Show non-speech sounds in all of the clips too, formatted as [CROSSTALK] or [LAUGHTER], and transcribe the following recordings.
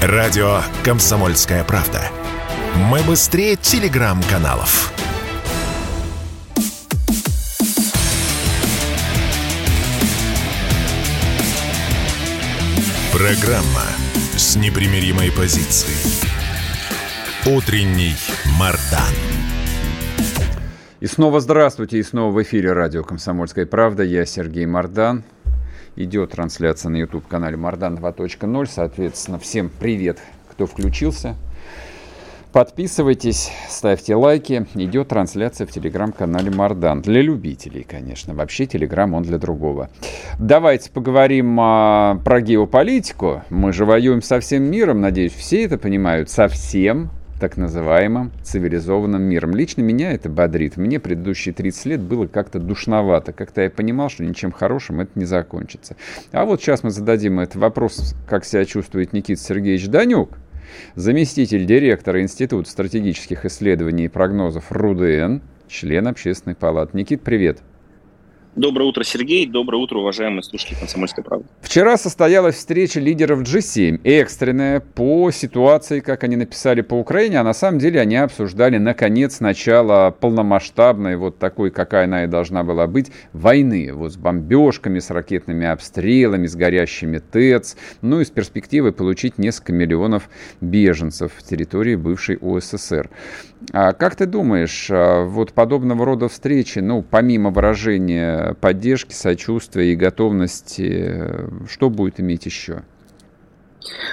Радио «Комсомольская правда». Мы быстрее телеграм-каналов. Программа с непримиримой позицией. Утренний Мардан. И снова здравствуйте, и снова в эфире радио «Комсомольская правда». Я Сергей Мардан. Идет трансляция на YouTube-канале Мардан 2.0. Соответственно, всем привет, кто включился. Подписывайтесь, ставьте лайки. Идет трансляция в телеграм-канале Мардан. Для любителей, конечно. Вообще телеграм он для другого. Давайте поговорим а, про геополитику. Мы же воюем со всем миром. Надеюсь, все это понимают. Совсем так называемым цивилизованным миром. Лично меня это бодрит. Мне предыдущие 30 лет было как-то душновато. Как-то я понимал, что ничем хорошим это не закончится. А вот сейчас мы зададим этот вопрос, как себя чувствует Никита Сергеевич Данюк, заместитель директора Института стратегических исследований и прогнозов РУДН, член Общественной палаты. Никит, привет. Доброе утро, Сергей. Доброе утро, уважаемые слушатели «Комсомольской правды». Вчера состоялась встреча лидеров G7, экстренная, по ситуации, как они написали по Украине, а на самом деле они обсуждали, наконец, начало полномасштабной, вот такой, какая она и должна была быть, войны. Вот с бомбежками, с ракетными обстрелами, с горящими ТЭЦ, ну и с перспективой получить несколько миллионов беженцев в территории бывшей УССР. А как ты думаешь, а, вот подобного рода встречи, ну, помимо выражения поддержки, сочувствия и готовности, что будет иметь еще?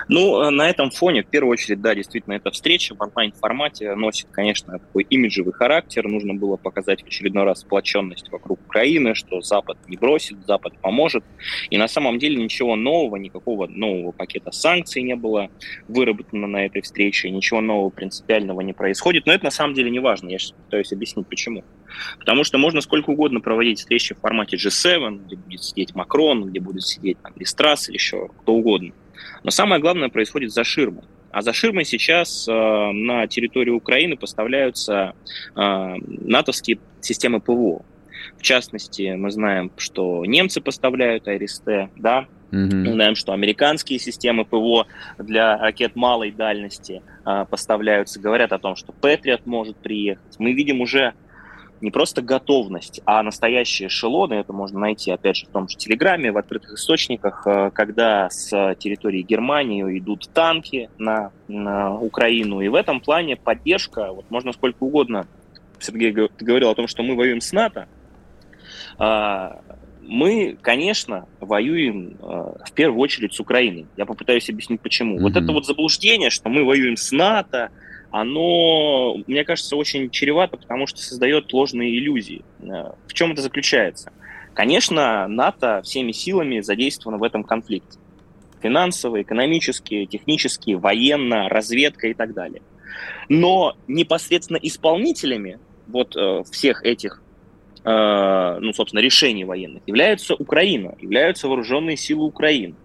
Ну, э, на этом фоне, в первую очередь, да, действительно, эта встреча в онлайн-формате носит, конечно, такой имиджевый характер. Нужно было показать в очередной раз сплоченность вокруг Украины, что Запад не бросит, Запад поможет. И на самом деле ничего нового, никакого нового пакета санкций не было выработано на этой встрече, ничего нового принципиального не происходит. Но это на самом деле не важно. Я сейчас пытаюсь объяснить, почему. Потому что можно сколько угодно проводить встречи в формате G7, где будет сидеть Макрон, где будет сидеть там, Листрас или еще кто угодно. Но самое главное происходит за ширмой. А за ширмой сейчас э, на территорию Украины поставляются э, натовские системы ПВО. В частности, мы знаем, что немцы поставляют АРСТ, да, Mm-hmm. Мы знаем, что американские системы ПВО для ракет малой дальности э, поставляются. Говорят о том, что Патриот может приехать. Мы видим уже не просто готовность, а настоящие эшелоны, это можно найти, опять же, в том же Телеграме, в открытых источниках, э, когда с территории Германии идут танки на, на Украину. И в этом плане поддержка, вот можно сколько угодно, Сергей, говорил о том, что мы воюем с НАТО, а, мы, конечно, воюем э, в первую очередь с Украиной. Я попытаюсь объяснить, почему. Mm-hmm. Вот это вот заблуждение, что мы воюем с НАТО, оно, мне кажется, очень чревато, потому что создает ложные иллюзии. Э, в чем это заключается? Конечно, НАТО всеми силами задействовано в этом конфликте. Финансово, экономически, технически, военно, разведка и так далее. Но непосредственно исполнителями вот э, всех этих э, ну, собственно, решений военных является Украина, являются вооруженные силы Украины.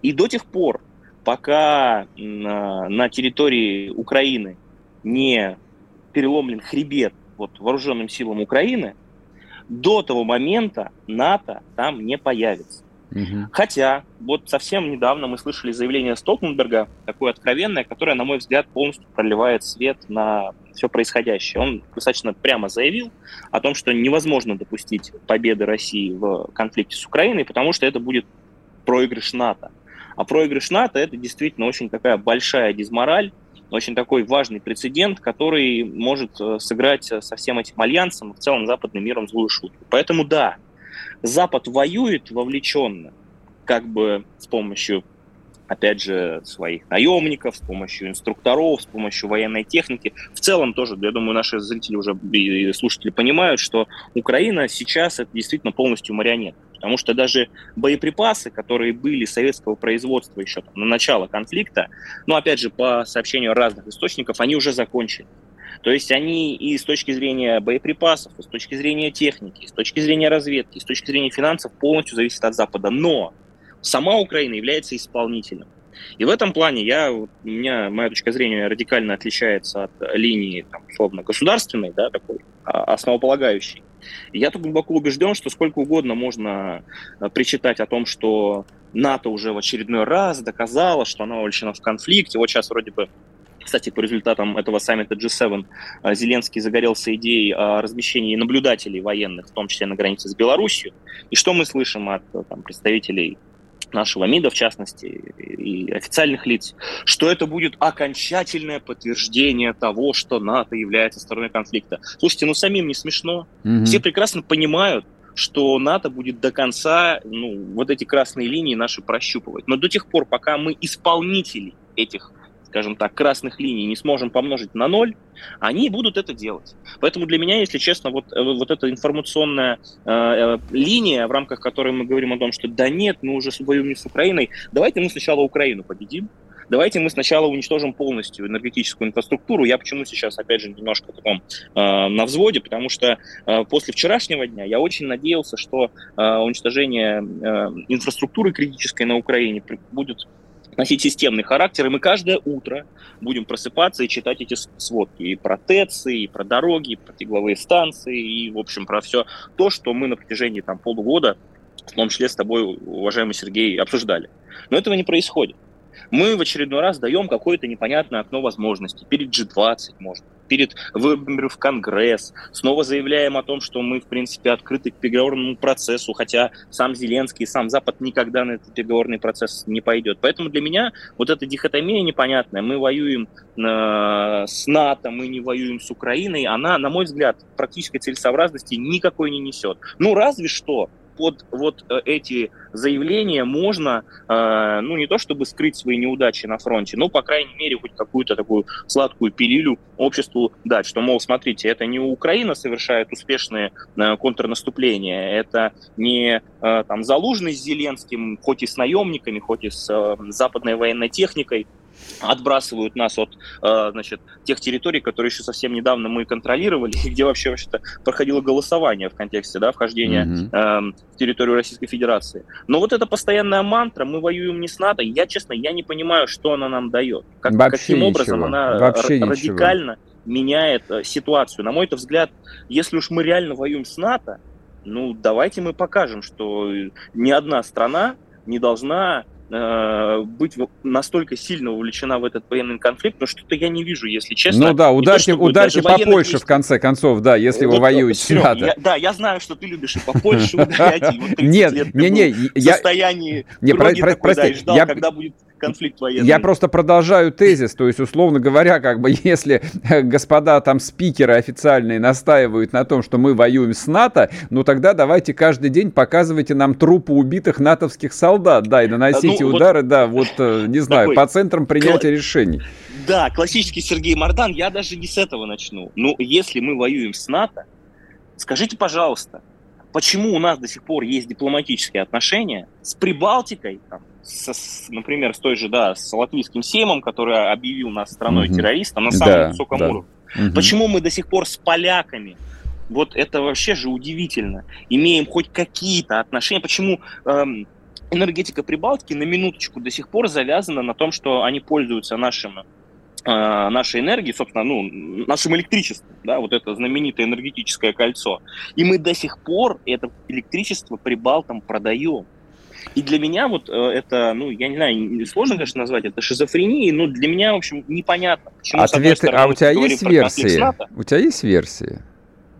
И до тех пор, пока на, на территории Украины не переломлен хребет вот, вооруженным силам Украины, до того момента НАТО там не появится. Угу. Хотя, вот совсем недавно мы слышали заявление Столтенберга, такое откровенное, которое, на мой взгляд, полностью проливает свет на все происходящее. Он достаточно прямо заявил о том, что невозможно допустить победы России в конфликте с Украиной, потому что это будет проигрыш НАТО. А проигрыш НАТО – это действительно очень такая большая дизмораль, очень такой важный прецедент, который может э, сыграть со всем этим альянсом, в целом западным миром злую шутку. Поэтому да, Запад воюет вовлеченно, как бы с помощью опять же, своих наемников, с помощью инструкторов, с помощью военной техники. В целом тоже, я думаю, наши зрители уже и слушатели понимают, что Украина сейчас это действительно полностью марионетка. Потому что даже боеприпасы, которые были советского производства еще там, на начало конфликта, ну, опять же, по сообщению разных источников, они уже закончили. То есть они и с точки зрения боеприпасов, и с точки зрения техники, и с точки зрения разведки, и с точки зрения финансов полностью зависят от Запада. Но сама Украина является исполнителем. И в этом плане я, у меня, моя точка зрения радикально отличается от линии, там, условно, государственной, да, такой, а, основополагающей. И я тут глубоко убежден, что сколько угодно можно э, причитать о том, что НАТО уже в очередной раз доказало, что оно вовлечено в конфликт. И вот сейчас вроде бы кстати, по результатам этого саммита G7 э, Зеленский загорелся идеей о размещении наблюдателей военных, в том числе на границе с Беларусью. И что мы слышим от там, представителей нашего МИДа, в частности, и официальных лиц, что это будет окончательное подтверждение того, что НАТО является стороной конфликта. Слушайте, ну самим не смешно. Mm-hmm. Все прекрасно понимают, что НАТО будет до конца ну, вот эти красные линии наши прощупывать. Но до тех пор, пока мы исполнители этих скажем так, красных линий не сможем помножить на ноль, они будут это делать. Поэтому для меня, если честно, вот, э, вот эта информационная э, э, линия, в рамках которой мы говорим о том, что да нет, мы уже воюем с Украиной, давайте мы сначала Украину победим, давайте мы сначала уничтожим полностью энергетическую инфраструктуру. Я почему сейчас, опять же, немножко таком э, на взводе, потому что э, после вчерашнего дня я очень надеялся, что э, уничтожение э, инфраструктуры критической на Украине будет носить системный характер, и мы каждое утро будем просыпаться и читать эти сводки и про ТЭЦы, и про дороги, и про тегловые станции, и, в общем, про все то, что мы на протяжении там, полугода, в том числе с тобой, уважаемый Сергей, обсуждали. Но этого не происходит. Мы в очередной раз даем какое-то непонятное окно возможностей. Перед G20, может перед выборами в Конгресс. Снова заявляем о том, что мы, в принципе, открыты к переговорному процессу, хотя сам Зеленский, сам Запад никогда на этот переговорный процесс не пойдет. Поэтому для меня вот эта дихотомия непонятная. Мы воюем э, с НАТО, мы не воюем с Украиной. Она, на мой взгляд, практической целесообразности никакой не несет. Ну, разве что под вот э, эти заявления можно, э, ну, не то чтобы скрыть свои неудачи на фронте, но, по крайней мере, хоть какую-то такую сладкую пилюлю обществу дать, что, мол, смотрите, это не Украина совершает успешные э, контрнаступления, это не там Залужный с Зеленским, хоть и с наемниками, хоть и с западной военной техникой, отбрасывают нас от э, значит, тех территорий, которые еще совсем недавно мы контролировали, [LAUGHS] и где вообще вообще-то проходило голосование в контексте да, вхождения mm-hmm. э, в территорию Российской Федерации. Но вот эта постоянная мантра, мы воюем не с НАТО, я, честно, я не понимаю, что она нам дает. Как, каким ничего. образом она вообще радикально ничего. меняет э, ситуацию. На мой взгляд, если уж мы реально воюем с НАТО, ну, давайте мы покажем, что ни одна страна не должна Э, быть настолько сильно увлечена в этот военный конфликт, но что-то я не вижу, если честно. Ну да, ударьте, то, ударьте по Польше, есть... в конце концов, да, если вот, вы воюете. Серег, надо. [LAUGHS] Я, да, я знаю, что ты любишь и по Польше [LAUGHS] ударять, и вот Нет, не, не, в состоянии не, про, про, прости, ждал, я, когда будет конфликт военный. Я просто продолжаю тезис, то есть, условно говоря, как бы [LAUGHS] если э, господа там спикеры официальные настаивают на том, что мы воюем с НАТО, ну тогда давайте каждый день показывайте нам трупы убитых натовских солдат, да, и наносите ну, удары, вот, да, вот, э, не знаю, такой, по центрам принятия кла- решений. Да, классический Сергей Мардан, я даже не с этого начну. Ну, если мы воюем с НАТО, скажите, пожалуйста, почему у нас до сих пор есть дипломатические отношения с Прибалтикой, там, с, например, с той же, да, с латвийским Сеймом, который объявил нас страной угу. террористом на самом да, высоком да. уровне. Угу. Почему мы до сих пор с поляками? Вот это вообще же удивительно. Имеем хоть какие-то отношения. Почему эм, энергетика Прибалтики на минуточку до сих пор завязана на том, что они пользуются нашим нашей энергией, собственно, ну, нашим электричеством, да, вот это знаменитое энергетическое кольцо. И мы до сих пор это электричество прибалтам продаем. И для меня вот э, это, ну, я не знаю, сложно, конечно, назвать это шизофренией, но для меня, в общем, непонятно, почему, Ответы, стороны, а у тебя есть версии? У тебя есть версии?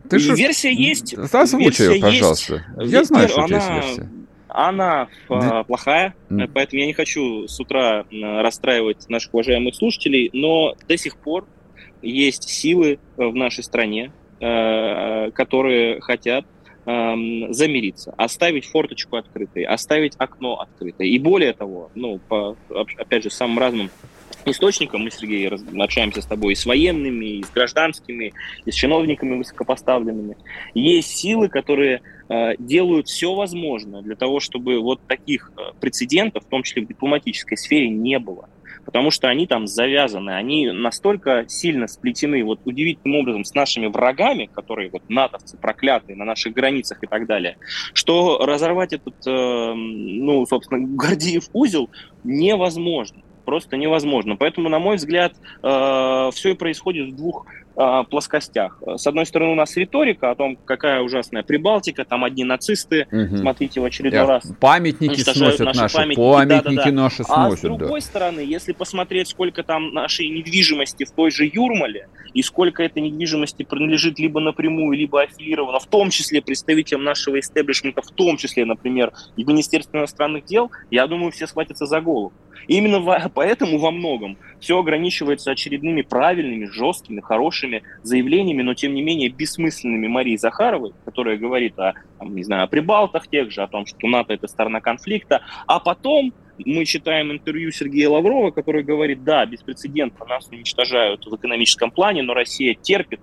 Ты же... Версия есть. Озвучь ее, пожалуйста. Есть. Я знаю, что у тебя есть версия. Она да. плохая, mm. поэтому я не хочу с утра расстраивать наших уважаемых слушателей, но до сих пор есть силы в нашей стране, э, которые хотят эм, замириться, оставить форточку открытой, оставить окно открытое. И более того, ну, по, опять же, самым разным источникам, мы, Сергей, общаемся с тобой и с военными, и с гражданскими, и с чиновниками высокопоставленными. Есть силы, которые э, делают все возможное для того, чтобы вот таких э, прецедентов, в том числе в дипломатической сфере, не было. Потому что они там завязаны, они настолько сильно сплетены. Вот удивительным образом с нашими врагами, которые вот натовцы проклятые на наших границах и так далее, что разорвать этот, э, ну, собственно, [LAUGHS] Гордиев узел невозможно просто невозможно. Поэтому, на мой взгляд, э, все и происходит в двух плоскостях. С одной стороны, у нас риторика о том, какая ужасная Прибалтика, там одни нацисты, угу. смотрите, в очередной Я раз памятники сносят наши, наши памятники, памятники да, да, да. наши сносят. А с другой да. стороны, если посмотреть, сколько там нашей недвижимости в той же Юрмале, и сколько этой недвижимости принадлежит либо напрямую, либо аффилировано, в том числе представителям нашего истеблишмента, в том числе, например, и в Министерстве иностранных дел, я думаю, все схватятся за голову. И именно [LAUGHS] поэтому во многом все ограничивается очередными правильными, жесткими, хорошими заявлениями, но тем не менее бессмысленными Марии Захаровой, которая говорит о, не знаю, о прибалтах тех же, о том, что НАТО это сторона конфликта, а потом мы читаем интервью Сергея Лаврова, который говорит, да, беспрецедентно нас уничтожают в экономическом плане, но Россия терпит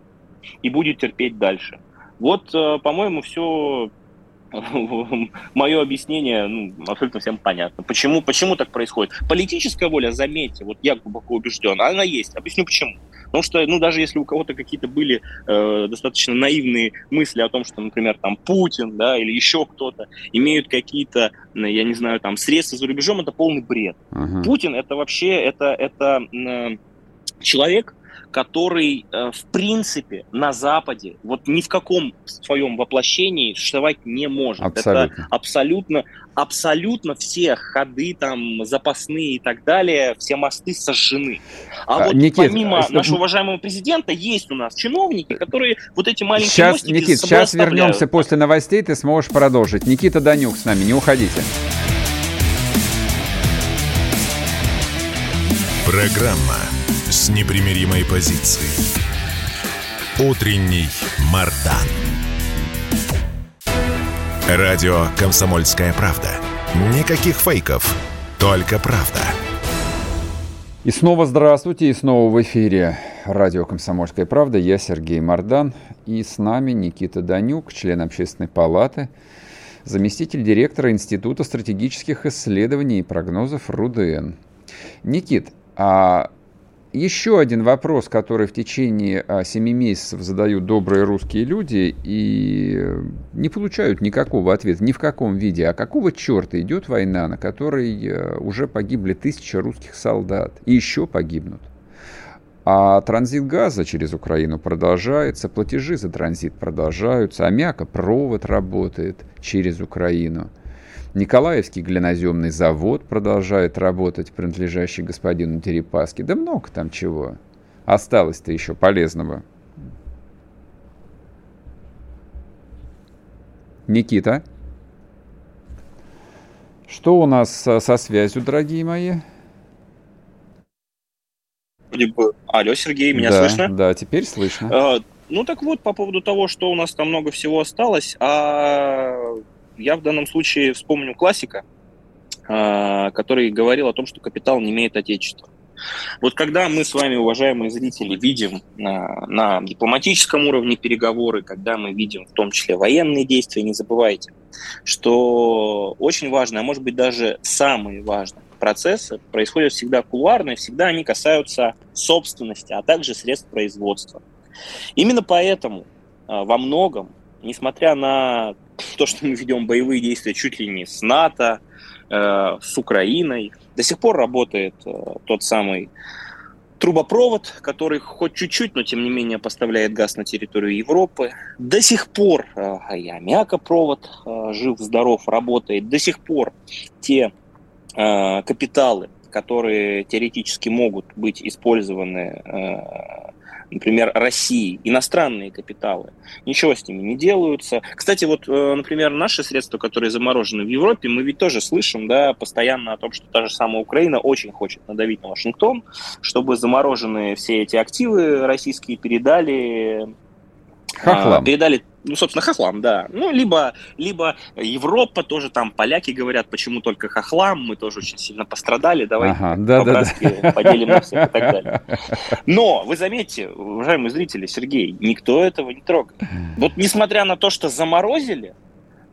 и будет терпеть дальше. Вот, э, по-моему, все [LAUGHS] мое объяснение ну, абсолютно всем понятно. Почему, почему так происходит? Политическая воля, заметьте, вот я глубоко убежден, она есть. Объясню почему. Потому что, ну, даже если у кого-то какие-то были э, достаточно наивные мысли о том, что, например, там Путин, да, или еще кто-то имеют какие-то, я не знаю, там средства за рубежом, это полный бред. Uh-huh. Путин это вообще, это, это э, человек, который, э, в принципе, на Западе вот ни в каком своем воплощении существовать не может. Абсолютно. Это абсолютно, абсолютно все ходы, там, запасные и так далее, все мосты сожжены. А, а вот Никит, помимо а, нашего уважаемого президента есть у нас чиновники, которые вот эти маленькие сейчас, мостики Никит, сейчас вернемся после новостей, ты сможешь продолжить. Никита Данюк с нами, не уходите. Программа непримиримой позицией. Утренний Мардан. Радио «Комсомольская правда». Никаких фейков, только правда. И снова здравствуйте, и снова в эфире радио «Комсомольская правда». Я Сергей Мардан, и с нами Никита Данюк, член общественной палаты, заместитель директора Института стратегических исследований и прогнозов РУДН. Никит, а еще один вопрос, который в течение а, семи месяцев задают добрые русские люди и не получают никакого ответа, ни в каком виде. А какого черта идет война, на которой э, уже погибли тысячи русских солдат и еще погибнут? А транзит газа через Украину продолжается, платежи за транзит продолжаются, а провод работает через Украину – Николаевский глиноземный завод продолжает работать, принадлежащий господину Дерипаске. Да много там чего. Осталось-то еще полезного. Никита? Что у нас со связью, дорогие мои? Алло, Сергей, меня да, слышно? Да, теперь слышно. А, ну так вот, по поводу того, что у нас там много всего осталось, а я в данном случае вспомню классика, а, который говорил о том, что капитал не имеет отечества. Вот когда мы с вами, уважаемые зрители, видим на, на дипломатическом уровне переговоры, когда мы видим в том числе военные действия, не забывайте, что очень важно, а может быть даже самые важные процессы происходят всегда кулуарно, и всегда они касаются собственности, а также средств производства. Именно поэтому а, во многом несмотря на то, что мы ведем боевые действия чуть ли не с НАТО, э, с Украиной, до сих пор работает э, тот самый трубопровод, который хоть чуть-чуть, но тем не менее поставляет газ на территорию Европы. До сих пор э, и аммиакопровод э, жив-здоров работает. До сих пор те капиталы, которые теоретически могут быть использованы например, России, иностранные капиталы, ничего с ними не делаются. Кстати, вот, э, например, наши средства, которые заморожены в Европе, мы ведь тоже слышим, да, постоянно о том, что та же самая Украина очень хочет надавить на Вашингтон, чтобы замороженные все эти активы российские передали Хохлам. передали ну, собственно, хохлам, да. Ну, либо, либо Европа тоже, там поляки говорят, почему только хохлам, мы тоже очень сильно пострадали, давай ага, да, да, да. поделим на всех и так далее. Но, вы заметьте, уважаемые зрители, Сергей, никто этого не трогает. Вот несмотря на то, что заморозили,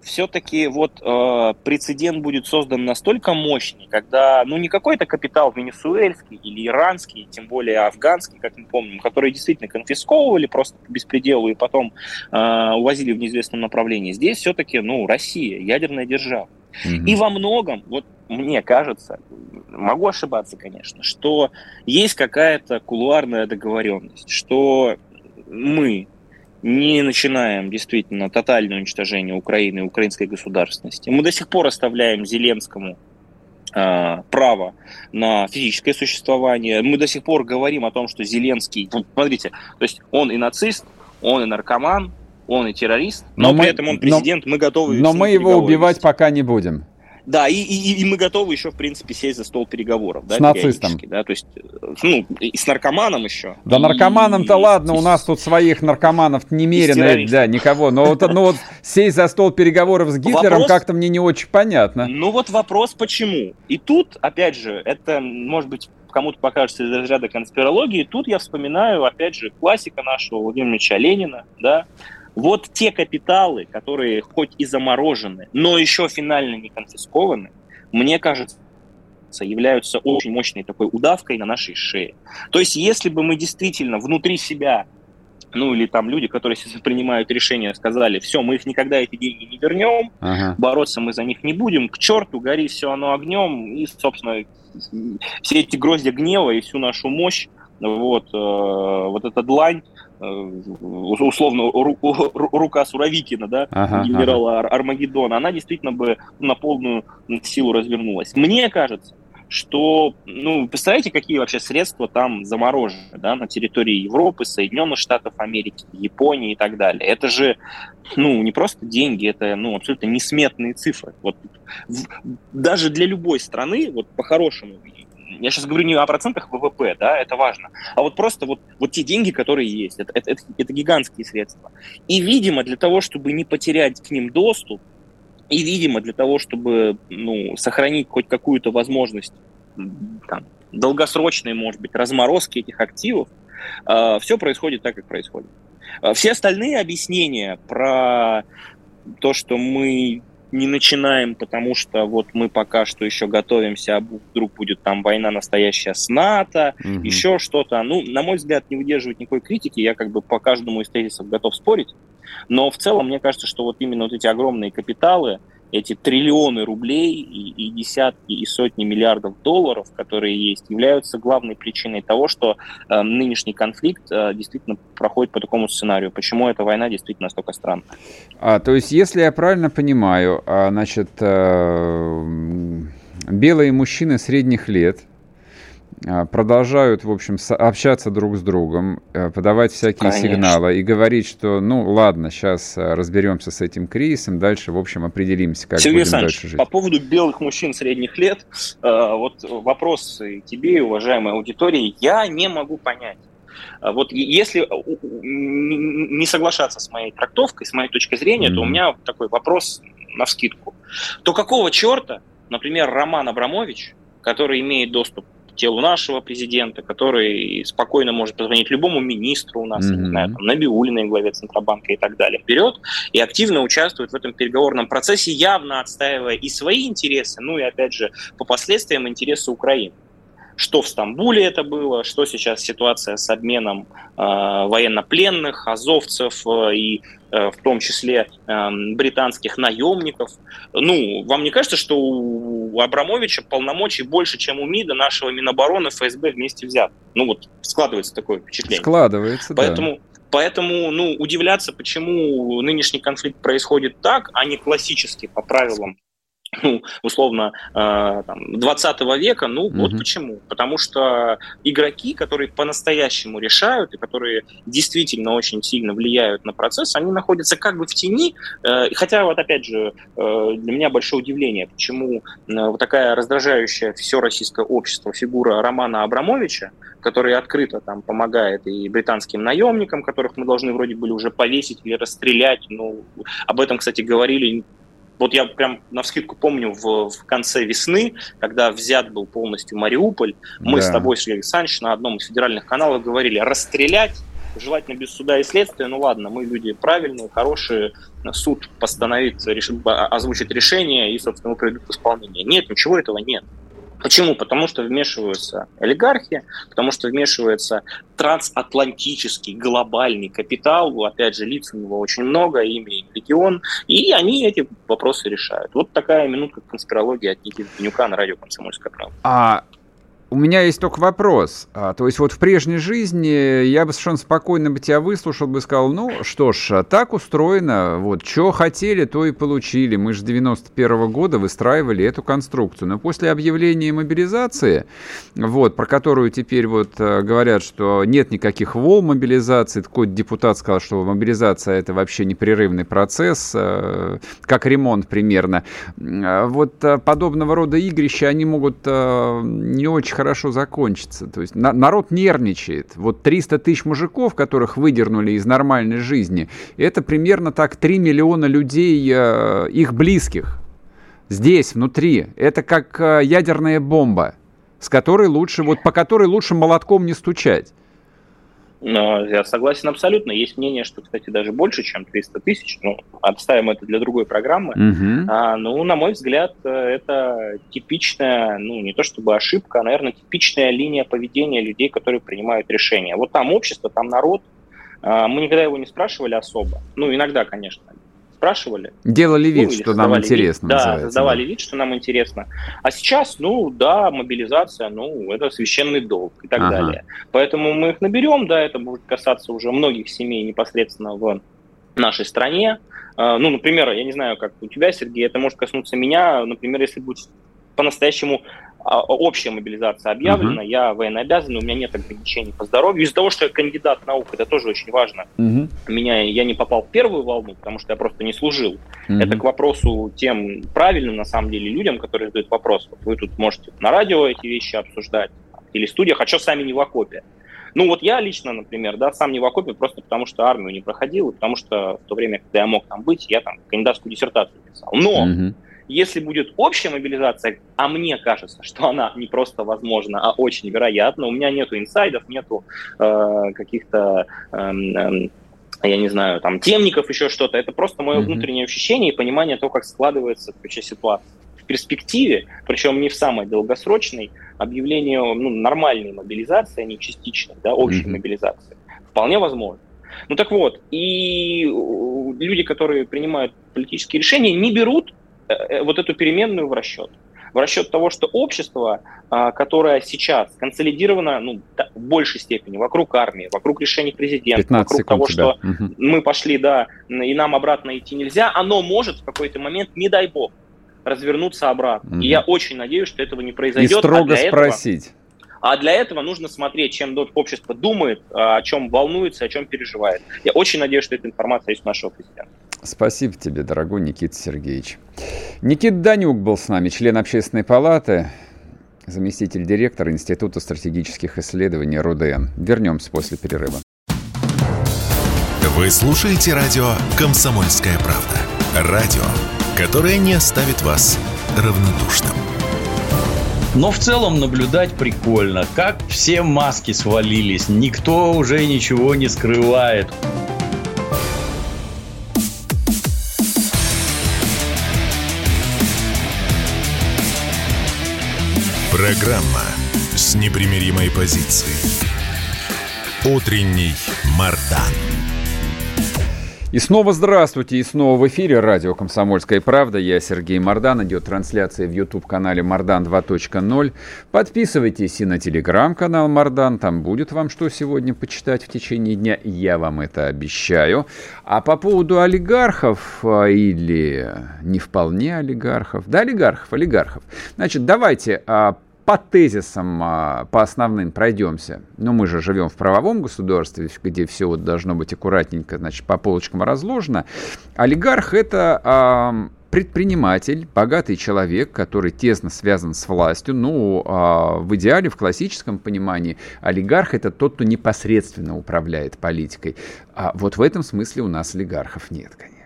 все-таки вот э, прецедент будет создан настолько мощный, когда, ну, не какой-то капитал венесуэльский или иранский, тем более афганский, как мы помним, которые действительно конфисковывали просто по беспределу и потом э, увозили в неизвестном направлении. Здесь все-таки, ну, Россия, ядерная держава. Mm-hmm. И во многом, вот мне кажется, могу ошибаться, конечно, что есть какая-то кулуарная договоренность, что мы не начинаем действительно тотальное уничтожение Украины и украинской государственности, мы до сих пор оставляем Зеленскому э, право на физическое существование. Мы до сих пор говорим о том, что Зеленский, смотрите, то есть он и нацист, он и наркоман, он и террорист, но, но при мы, этом он президент, но, мы готовы... Но мы его убивать пока не будем. Да, и, и, и мы готовы еще, в принципе, сесть за стол переговоров. Да, с нацистом. Да, то есть, ну, и с наркоманом еще. Да, наркоманом-то ладно, у нас тут своих наркоманов немерено, да, никого. Но вот, ну, вот сесть за стол переговоров с Гитлером как-то мне не очень понятно. Ну вот вопрос, почему? И тут, опять же, это, может быть, кому-то покажется из разряда конспирологии, тут я вспоминаю, опять же, классика нашего Владимира Ильича Ленина, да, вот те капиталы, которые хоть и заморожены, но еще финально не конфискованы, мне кажется, являются очень мощной такой удавкой на нашей шее. То есть, если бы мы действительно внутри себя, ну или там люди, которые принимают решения, сказали, все, мы их никогда эти деньги не вернем, ага. бороться мы за них не будем, к черту, гори все оно огнем, и, собственно, все эти гроздья гнева и всю нашу мощь, вот, э, вот эта длань, условно руку, рука Суровикина, да, ага, генерала ага. Армагеддона, она действительно бы на полную силу развернулась. Мне кажется, что, ну, представляете, какие вообще средства там заморожены, да, на территории Европы, Соединенных Штатов Америки, Японии и так далее. Это же, ну, не просто деньги, это, ну, абсолютно несметные цифры. Вот даже для любой страны, вот по-хорошему, я сейчас говорю не о процентах ВВП, да, это важно, а вот просто вот, вот те деньги, которые есть, это, это, это, гигантские средства. И, видимо, для того, чтобы не потерять к ним доступ, и, видимо, для того, чтобы ну, сохранить хоть какую-то возможность там, долгосрочной, может быть, разморозки этих активов, э, все происходит так, как происходит. Э, все остальные объяснения про то, что мы не начинаем, потому что вот мы пока что еще готовимся, а вдруг будет там война настоящая с НАТО, угу. еще что-то. Ну, на мой взгляд, не выдерживает никакой критики. Я как бы по каждому из тезисов готов спорить. Но в целом, мне кажется, что вот именно вот эти огромные капиталы, эти триллионы рублей и, и десятки и сотни миллиардов долларов, которые есть, являются главной причиной того, что э, нынешний конфликт э, действительно проходит по такому сценарию. Почему эта война действительно настолько странная? А, то есть, если я правильно понимаю, а, значит, э, белые мужчины средних лет продолжают, в общем, общаться друг с другом, э, подавать всякие Конечно. сигналы и говорить, что, ну, ладно, сейчас э, разберемся с этим кризисом, дальше, в общем, определимся, как Сергей будем дальше жить. по поводу белых мужчин средних лет, э, вот вопрос тебе, уважаемой аудитории, я не могу понять. Вот если не соглашаться с моей трактовкой, с моей точки зрения, mm-hmm. то у меня такой вопрос на вскидку. То какого черта, например, Роман Абрамович, который имеет доступ телу нашего президента, который спокойно может позвонить любому министру у нас, mm-hmm. не знаю, там, Набиулиной главе Центробанка и так далее, вперед, и активно участвует в этом переговорном процессе, явно отстаивая и свои интересы, ну и, опять же, по последствиям интересы Украины что в Стамбуле это было, что сейчас ситуация с обменом э, военнопленных, азовцев э, и э, в том числе э, британских наемников. Ну, вам не кажется, что у Абрамовича полномочий больше, чем у МИДа, нашего Минобороны, ФСБ вместе взят? Ну вот складывается такое впечатление. Складывается, Поэтому, да. Поэтому, ну, удивляться, почему нынешний конфликт происходит так, а не классически по правилам ну, условно, э, там, 20 века, ну, угу. вот почему. Потому что игроки, которые по-настоящему решают и которые действительно очень сильно влияют на процесс, они находятся как бы в тени. Э, хотя, вот опять же, э, для меня большое удивление, почему вот такая раздражающая все российское общество фигура Романа Абрамовича, который открыто там помогает и британским наемникам, которых мы должны вроде были уже повесить или расстрелять. Ну, об этом, кстати, говорили вот я прям на вскидку помню в, в конце весны, когда взят был полностью Мариуполь, мы да. с тобой, Сергей Александрович, на одном из федеральных каналов говорили расстрелять, желательно без суда и следствия, ну ладно, мы люди правильные, хорошие, суд постановит, решит, озвучит решение и, собственно, придут в исполнение. Нет, ничего этого нет. Почему? Потому что вмешиваются олигархи, потому что вмешивается трансатлантический глобальный капитал, опять же, лиц у него очень много, имя регион, и они эти вопросы решают. Вот такая минутка конспирологии от Никиты Пенюка на радио «Комсомольская правда». А у меня есть только вопрос. А, то есть вот в прежней жизни я бы совершенно спокойно бы тебя выслушал, бы сказал, ну что ж, а так устроено, вот, что хотели, то и получили. Мы же с 91 -го года выстраивали эту конструкцию. Но после объявления мобилизации, вот, про которую теперь вот э, говорят, что нет никаких волн мобилизации, такой депутат сказал, что мобилизация это вообще непрерывный процесс, э, как ремонт примерно. А вот э, подобного рода игрища, они могут не очень хорошо закончится. То есть на, народ нервничает. Вот 300 тысяч мужиков, которых выдернули из нормальной жизни, это примерно так 3 миллиона людей, э, их близких. Здесь, внутри. Это как э, ядерная бомба, с которой лучше, вот по которой лучше молотком не стучать. Но я согласен абсолютно. Есть мнение, что, кстати, даже больше, чем 300 тысяч. Ну, отставим это для другой программы. Угу. А, ну, на мой взгляд, это типичная, ну, не то чтобы ошибка, а, наверное, типичная линия поведения людей, которые принимают решения. Вот там общество, там народ. А, мы никогда его не спрашивали особо. Ну, иногда, конечно спрашивали. Делали вид, ну, что нам интересно. Вид, да, создавали да. вид, что нам интересно. А сейчас, ну да, мобилизация, ну это священный долг и так ага. далее. Поэтому мы их наберем, да, это будет касаться уже многих семей непосредственно в нашей стране. А, ну, например, я не знаю, как у тебя, Сергей, это может коснуться меня, например, если будет по-настоящему общая мобилизация объявлена, uh-huh. я военнообязанный, у меня нет ограничений по здоровью. Из-за того, что я кандидат наук, это тоже очень важно. Uh-huh. Меня, я не попал в первую волну, потому что я просто не служил. Uh-huh. Это к вопросу тем правильным, на самом деле, людям, которые задают вопрос. Вот вы тут можете на радио эти вещи обсуждать, или студиях, а что сами не в окопе? Ну вот я лично, например, да, сам не в окопе просто потому, что армию не проходил, и потому что в то время, когда я мог там быть, я там кандидатскую диссертацию писал. Но uh-huh если будет общая мобилизация, а мне кажется, что она не просто возможна, а очень вероятна, у меня нету инсайдов, нету э, каких-то... Э, э, я не знаю, там, темников, еще что-то. Это просто мое mm-hmm. внутреннее ощущение и понимание того, как складывается вообще ситуация. В перспективе, причем не в самой долгосрочной, объявление ну, нормальной мобилизации, а не частичной, да, общей mm-hmm. мобилизации, вполне возможно. Ну так вот, и люди, которые принимают политические решения, не берут Э, э, вот эту переменную в расчет. В расчет того, что общество, а, которое сейчас консолидировано ну, в большей степени вокруг армии, вокруг решений президента, вокруг того, тебя. что угу. мы пошли, да, и нам обратно идти нельзя, оно может в какой-то момент, не дай бог, развернуться обратно. Угу. И я очень надеюсь, что этого не произойдет. И строго а спросить. Этого, а для этого нужно смотреть, чем общество думает, о чем волнуется, о чем переживает. Я очень надеюсь, что эта информация есть у нашего президента. Спасибо тебе, дорогой Никита Сергеевич. Никит Данюк был с нами, член общественной палаты, заместитель директора Института стратегических исследований РУДН. Вернемся после перерыва. Вы слушаете радио «Комсомольская правда». Радио, которое не оставит вас равнодушным. Но в целом наблюдать прикольно, как все маски свалились, никто уже ничего не скрывает. Программа с непримиримой позицией. Утренний Мардан. И снова здравствуйте, и снова в эфире радио «Комсомольская правда». Я Сергей Мордан. Идет трансляция в YouTube-канале «Мордан 2.0». Подписывайтесь и на телеграм-канал «Мордан». Там будет вам что сегодня почитать в течение дня. Я вам это обещаю. А по поводу олигархов а, или не вполне олигархов, да, олигархов, олигархов. Значит, давайте а, по тезисам, а, по основным пройдемся. Но мы же живем в правовом государстве, где все вот должно быть аккуратненько, значит, по полочкам разложено. Олигарх – это предприниматель, богатый человек, который тесно связан с властью. Ну, а, в идеале, в классическом понимании, олигарх это тот, кто непосредственно управляет политикой. А вот в этом смысле у нас олигархов нет, конечно.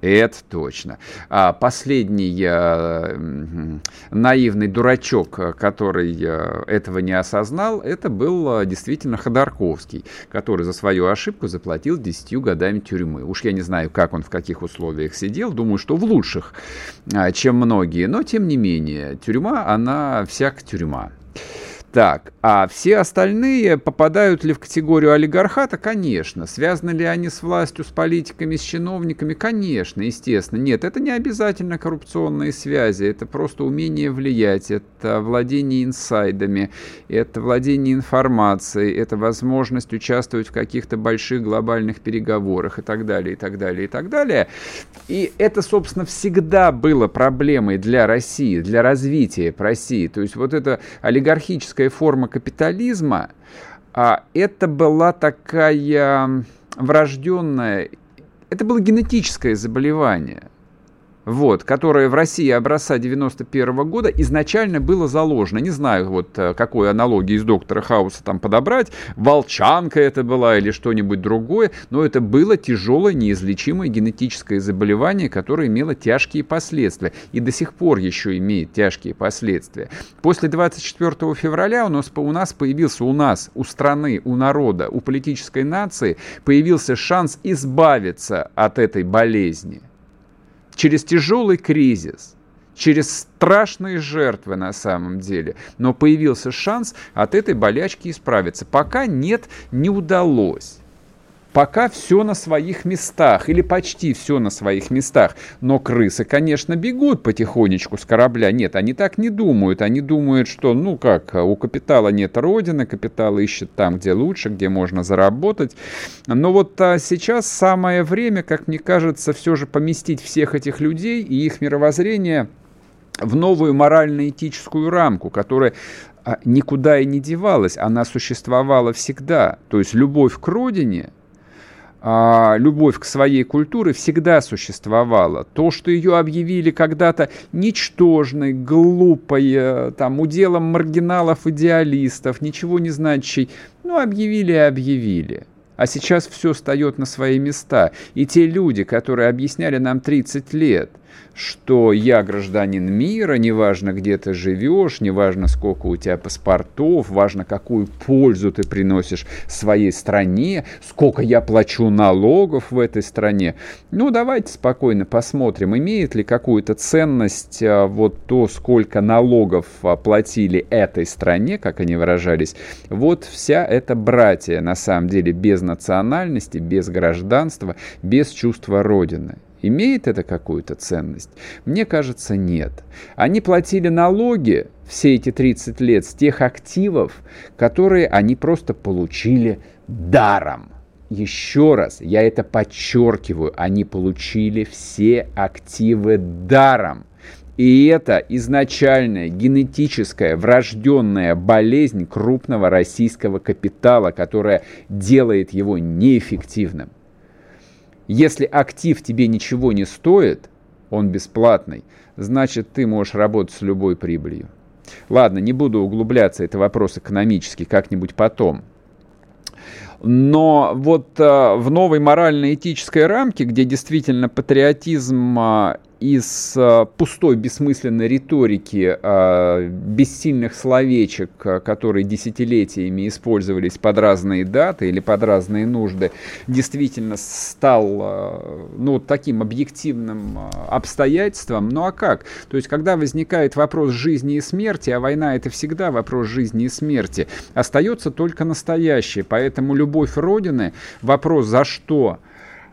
Это точно. А последний э, наивный дурачок, который э, этого не осознал, это был э, действительно Ходорковский, который за свою ошибку заплатил 10 годами тюрьмы. Уж я не знаю, как он в каких условиях сидел, думаю, что в лучших, э, чем многие, но тем не менее, тюрьма, она всяк тюрьма. Так, а все остальные попадают ли в категорию олигархата? Конечно. Связаны ли они с властью, с политиками, с чиновниками? Конечно, естественно. Нет, это не обязательно коррупционные связи, это просто умение влиять, это владение инсайдами, это владение информацией, это возможность участвовать в каких-то больших глобальных переговорах и так далее, и так далее, и так далее. И это, собственно, всегда было проблемой для России, для развития России. То есть вот это олигархическое классическая форма капитализма, а это была такая врожденная, это было генетическое заболевание – вот, которое в России образца 91 -го года изначально было заложено. Не знаю, вот э, какой аналогии из доктора Хауса там подобрать, волчанка это была или что-нибудь другое, но это было тяжелое, неизлечимое генетическое заболевание, которое имело тяжкие последствия и до сих пор еще имеет тяжкие последствия. После 24 февраля у нас, у нас появился, у нас, у страны, у народа, у политической нации появился шанс избавиться от этой болезни через тяжелый кризис, через страшные жертвы на самом деле. Но появился шанс от этой болячки исправиться. Пока нет, не удалось. Пока все на своих местах, или почти все на своих местах. Но крысы, конечно, бегут потихонечку с корабля. Нет, они так не думают. Они думают, что, ну как, у капитала нет родины, капитал ищет там, где лучше, где можно заработать. Но вот а, сейчас самое время, как мне кажется, все же поместить всех этих людей и их мировоззрение в новую морально-этическую рамку, которая а, никуда и не девалась, она существовала всегда. То есть любовь к родине – а, любовь к своей культуре всегда существовала. То, что ее объявили когда-то ничтожной, глупой, э, там, уделом маргиналов-идеалистов, ничего не значащей, ну, объявили и объявили. А сейчас все встает на свои места. И те люди, которые объясняли нам 30 лет – что я гражданин мира, неважно, где ты живешь, неважно, сколько у тебя паспортов, важно, какую пользу ты приносишь своей стране, сколько я плачу налогов в этой стране. Ну, давайте спокойно посмотрим, имеет ли какую-то ценность а, вот то, сколько налогов платили этой стране, как они выражались. Вот вся эта братья, на самом деле, без национальности, без гражданства, без чувства Родины. Имеет это какую-то ценность? Мне кажется, нет. Они платили налоги все эти 30 лет с тех активов, которые они просто получили даром. Еще раз, я это подчеркиваю, они получили все активы даром. И это изначальная генетическая врожденная болезнь крупного российского капитала, которая делает его неэффективным. Если актив тебе ничего не стоит, он бесплатный, значит ты можешь работать с любой прибылью. Ладно, не буду углубляться, это вопрос экономический, как-нибудь потом. Но вот э, в новой морально-этической рамке, где действительно патриотизм э, из э, пустой бессмысленной риторики, э, бессильных словечек, э, которые десятилетиями использовались под разные даты или под разные нужды, действительно стал ну, таким объективным обстоятельством. Ну а как? То есть, когда возникает вопрос жизни и смерти, а война это всегда вопрос жизни и смерти, остается только настоящее. Поэтому любовь Родины, вопрос за что,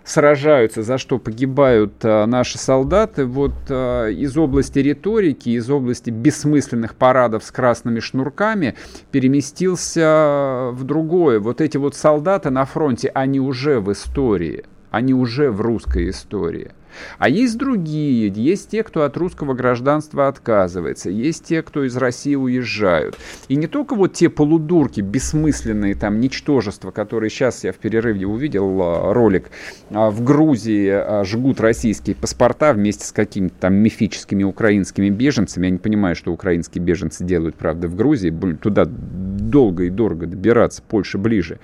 сражаются, за что погибают а, наши солдаты, вот а, из области риторики, из области бессмысленных парадов с красными шнурками переместился в другое. Вот эти вот солдаты на фронте, они уже в истории, они уже в русской истории. А есть другие, есть те, кто от русского гражданства отказывается, есть те, кто из России уезжают. И не только вот те полудурки, бессмысленные там ничтожества, которые сейчас я в перерыве увидел а, ролик, а, в Грузии а, жгут российские паспорта вместе с какими-то там мифическими украинскими беженцами. Я не понимаю, что украинские беженцы делают, правда, в Грузии. Туда долго и дорого добираться, Польша ближе.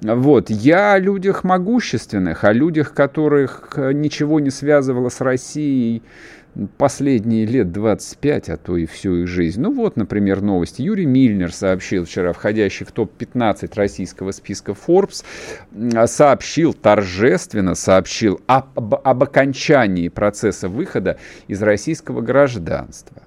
Вот. Я о людях могущественных, о людях, которых э, ничего не связывало с Россией последние лет 25, а то и всю их жизнь. Ну вот, например, новость. Юрий Мильнер сообщил вчера, входящий в топ-15 российского списка Forbes, сообщил торжественно, сообщил об, об окончании процесса выхода из российского гражданства.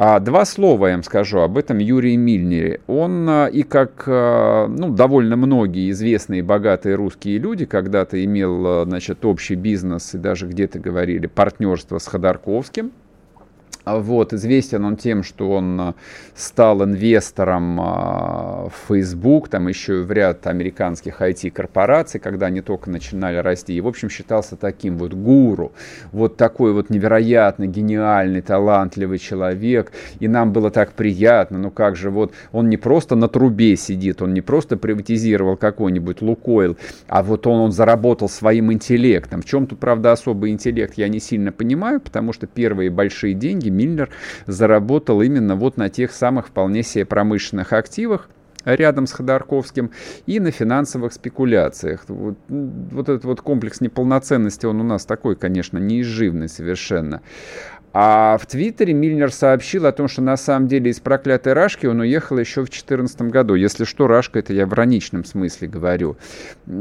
А два слова я вам скажу об этом Юрии Мильнере. Он а, и как ну, довольно многие известные богатые русские люди когда-то имел значит, общий бизнес и даже где-то говорили партнерство с Ходорковским. А вот, известен он тем, что он а, стал инвестором а, в Facebook, там еще в ряд американских IT-корпораций, когда они только начинали расти. И, в общем, считался таким вот гуру, вот такой вот невероятно гениальный, талантливый человек. И нам было так приятно, ну как же, вот он не просто на трубе сидит, он не просто приватизировал какой-нибудь Лукойл, а вот он, он заработал своим интеллектом. В чем-то, правда, особый интеллект я не сильно понимаю, потому что первые большие деньги Миллер заработал именно вот на тех самых вполне себе промышленных активах, рядом с Ходорковским, и на финансовых спекуляциях. Вот, вот этот вот комплекс неполноценности, он у нас такой, конечно, неизживный совершенно. А в Твиттере Мильнер сообщил о том, что на самом деле из проклятой Рашки он уехал еще в 2014 году. Если что, Рашка, это я в ироничном смысле говорю.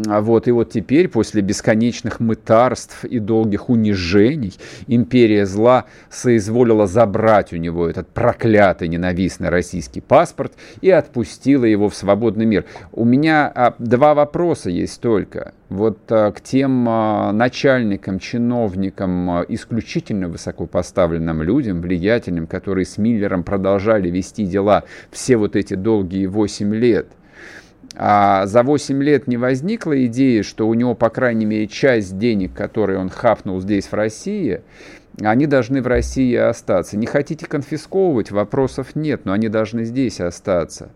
А вот, и вот теперь, после бесконечных мытарств и долгих унижений, империя зла соизволила забрать у него этот проклятый ненавистный российский паспорт и отпустила его в свободный мир. У меня а, два вопроса есть только вот а, к тем начальникам, чиновникам, исключительно высокопоставленным людям, влиятельным, которые с Миллером продолжали вести дела все вот эти долгие 8 лет. А за 8 лет не возникла идея, что у него, по крайней мере, часть денег, которые он хапнул здесь, в России, они должны в России остаться. Не хотите конфисковывать, вопросов нет, но они должны здесь остаться.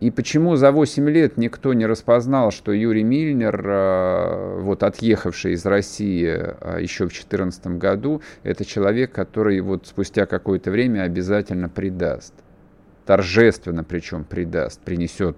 И почему за 8 лет никто не распознал, что Юрий Мильнер, э, вот отъехавший из России э, еще в 2014 году, это человек, который вот спустя какое-то время обязательно предаст. Торжественно причем предаст, принесет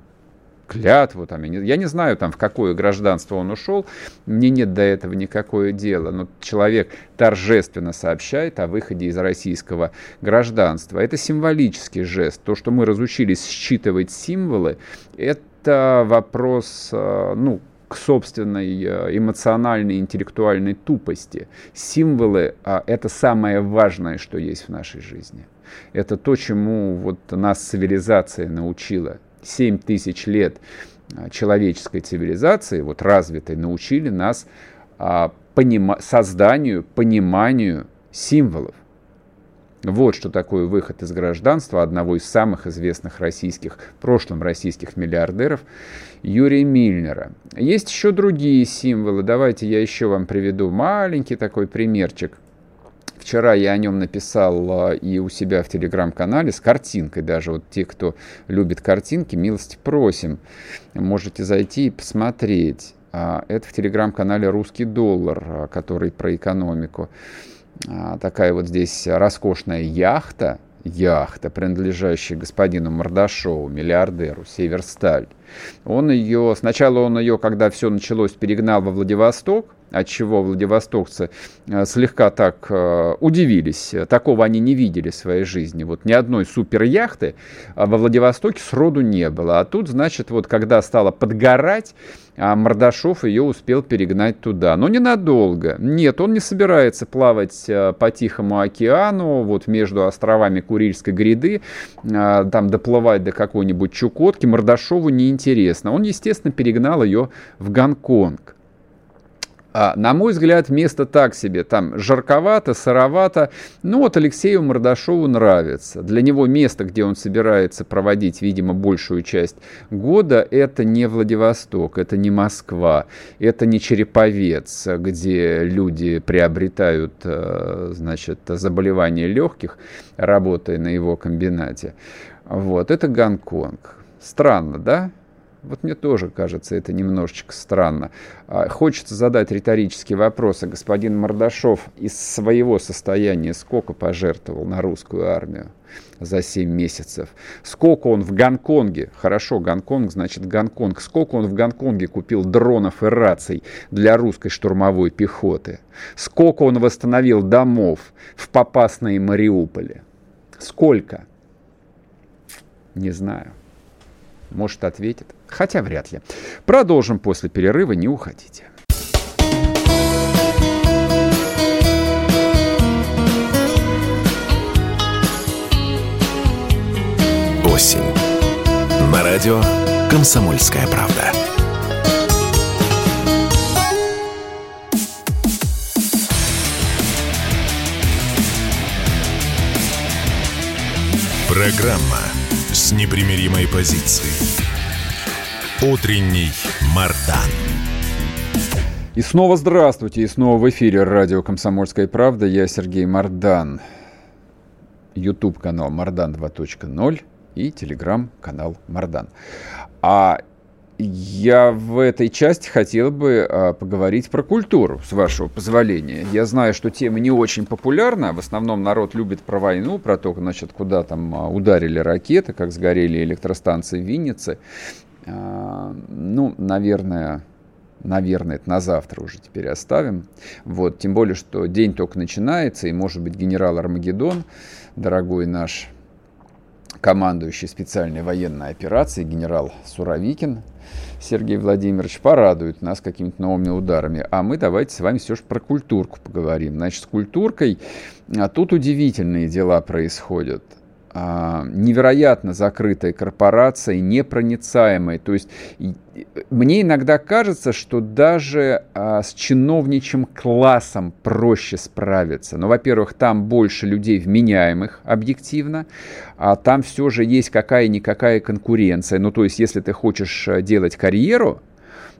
клятву, там, я, не, я не знаю, там, в какое гражданство он ушел, мне нет до этого никакое дела, но человек торжественно сообщает о выходе из российского гражданства. Это символический жест. То, что мы разучились считывать символы, это вопрос, э, ну, к собственной э, эмоциональной, интеллектуальной тупости. Символы а, — это самое важное, что есть в нашей жизни. Это то, чему вот нас цивилизация научила. 7 тысяч лет а, человеческой цивилизации, вот развитой, научили нас а, понима созданию, пониманию символов. Вот что такое выход из гражданства одного из самых известных российских, в прошлом российских миллиардеров, Юрия Мильнера. Есть еще другие символы. Давайте я еще вам приведу маленький такой примерчик – Вчера я о нем написал а, и у себя в телеграм-канале с картинкой даже. Вот те, кто любит картинки, милости просим. Можете зайти и посмотреть. А, это в телеграм-канале «Русский доллар», а, который про экономику. Такая вот здесь роскошная яхта, яхта, принадлежащая господину Мордашову, миллиардеру, Северсталь. Он ее, сначала он ее, когда все началось, перегнал во Владивосток, от чего владивостокцы э, слегка так э, удивились. Такого они не видели в своей жизни. Вот ни одной суперяхты во Владивостоке сроду не было. А тут, значит, вот когда стало подгорать, а Мордашов ее успел перегнать туда. Но ненадолго. Нет, он не собирается плавать э, по Тихому океану, вот между островами Курильской гряды, там доплывать до какой-нибудь Чукотки. Мордашову неинтересно. Он, естественно, перегнал ее в Гонконг. А, на мой взгляд, место так себе. Там жарковато, сыровато. Ну вот Алексею Мордашову нравится. Для него место, где он собирается проводить, видимо, большую часть года, это не Владивосток, это не Москва, это не Череповец, где люди приобретают, э, значит, заболевания легких, работая на его комбинате. Вот, это Гонконг. Странно, да? Вот мне тоже кажется это немножечко странно. А, хочется задать риторический вопрос. А господин Мордашов из своего состояния сколько пожертвовал на русскую армию за 7 месяцев? Сколько он в Гонконге, хорошо, Гонконг, значит Гонконг, сколько он в Гонконге купил дронов и раций для русской штурмовой пехоты? Сколько он восстановил домов в Попасной Мариуполе? Сколько? Не знаю. Может, ответит. Хотя вряд ли. Продолжим после перерыва, не уходите. осень. На радио «Комсомольская правда». Программа с непримиримой позицией. Утренний Мардан. И снова здравствуйте, и снова в эфире радио «Комсомольская правда». Я Сергей Мардан. YouTube-канал Мардан 2.0 и телеграм-канал Мардан. А я в этой части хотел бы а, поговорить про культуру, с вашего позволения. Я знаю, что тема не очень популярна. В основном народ любит про войну, про то, значит, куда там а, ударили ракеты, как сгорели электростанции в Виннице. А, ну, наверное, наверное, это на завтра уже теперь оставим. Вот, тем более, что день только начинается, и, может быть, генерал Армагеддон, дорогой наш командующий специальной военной операцией, генерал Суровикин, Сергей Владимирович порадует нас какими-то новыми ударами. А мы давайте с вами все же про культурку поговорим. Значит, с культуркой а тут удивительные дела происходят. А, невероятно закрытая корпорация, непроницаемая. То есть мне иногда кажется, что даже а, с чиновничьим классом проще справиться. Но, ну, во-первых, там больше людей вменяемых объективно, а там все же есть какая-никакая конкуренция. Ну, то есть, если ты хочешь э, делать карьеру,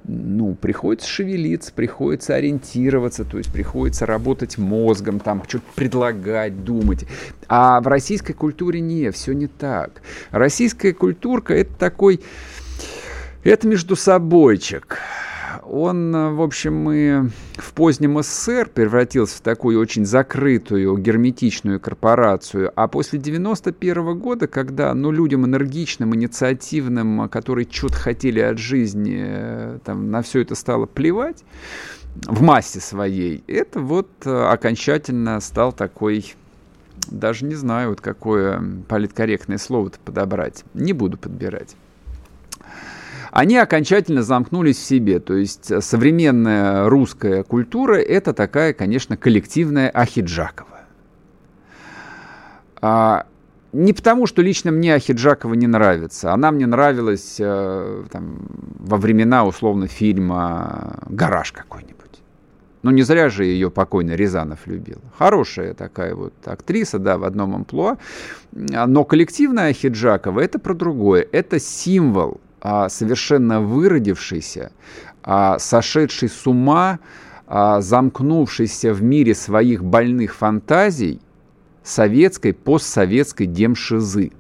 ну, приходится шевелиться, приходится ориентироваться, то есть приходится работать мозгом, там что-то предлагать, думать. А в российской культуре не, все не так. Российская культурка это такой, это между собойчик он, э, в общем, и в позднем СССР превратился в такую очень закрытую, герметичную корпорацию. А после 91 года, когда ну, людям энергичным, инициативным, которые что-то хотели от жизни, э, там, на все это стало плевать, в массе своей, это вот э, окончательно стал такой даже не знаю, вот какое политкорректное слово-то подобрать. Не буду подбирать они окончательно замкнулись в себе. То есть э, современная русская культура – это такая, конечно, коллективная Ахиджакова. А, не потому, что лично мне Ахиджакова не нравится. Она мне нравилась э, там, во времена, условно, фильма «Гараж» какой-нибудь. Ну, не зря же ее покойный Рязанов любил. Хорошая такая вот актриса, да, в одном амплуа. Но коллективная Ахиджакова – это про другое. Это символ а, совершенно выродившийся, а, сошедший с ума, а, замкнувшийся в мире своих больных фантазий советской, постсоветской демшизы.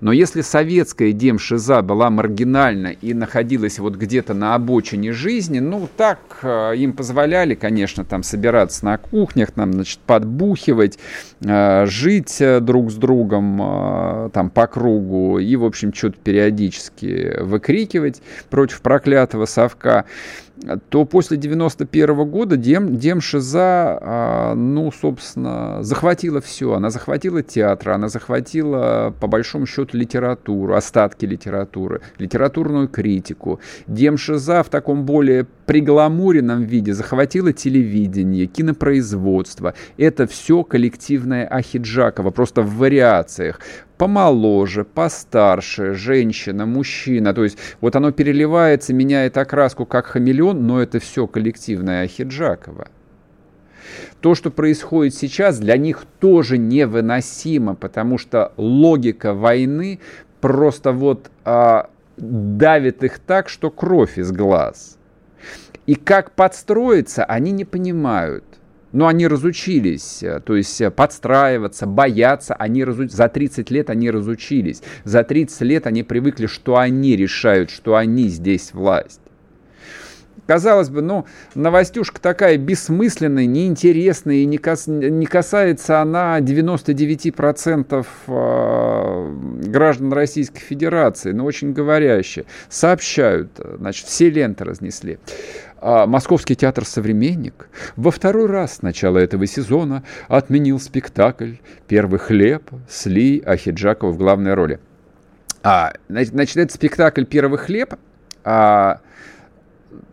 Но если советская демшиза была маргинальна и находилась вот где-то на обочине жизни, ну так э, им позволяли, конечно, там собираться на кухнях, там, значит, подбухивать, э, жить э, друг с другом там по кругу и, в общем, что-то периодически выкрикивать против проклятого совка то после 91 года Дем, Демшиза, а, ну, собственно, захватила все. Она захватила театр, она захватила, по большому счету, литературу, остатки литературы, литературную критику. Демшиза в таком более пригламуренном виде захватила телевидение, кинопроизводство. Это все коллективное Ахиджакова, просто в вариациях помоложе, постарше, женщина, мужчина. То есть вот оно переливается, меняет окраску как хамелеон, но это все коллективное Ахиджакова. То, что происходит сейчас, для них тоже невыносимо, потому что логика войны просто вот а, давит их так, что кровь из глаз. И как подстроиться, они не понимают. Но они разучились, э, то есть э, подстраиваться, бояться, они разу... за 30 лет они разучились. За 30 лет они привыкли, что они решают, что они здесь власть. Казалось бы, ну, новостюшка такая бессмысленная, неинтересная, и не, кас... не касается она 99% э, граждан Российской Федерации, но очень говорящая. Сообщают, значит, все ленты разнесли Московский театр «Современник» во второй раз с начала этого сезона отменил спектакль «Первый хлеб» с Ли Ахиджакова в главной роли. А, значит, этот спектакль «Первый хлеб» а,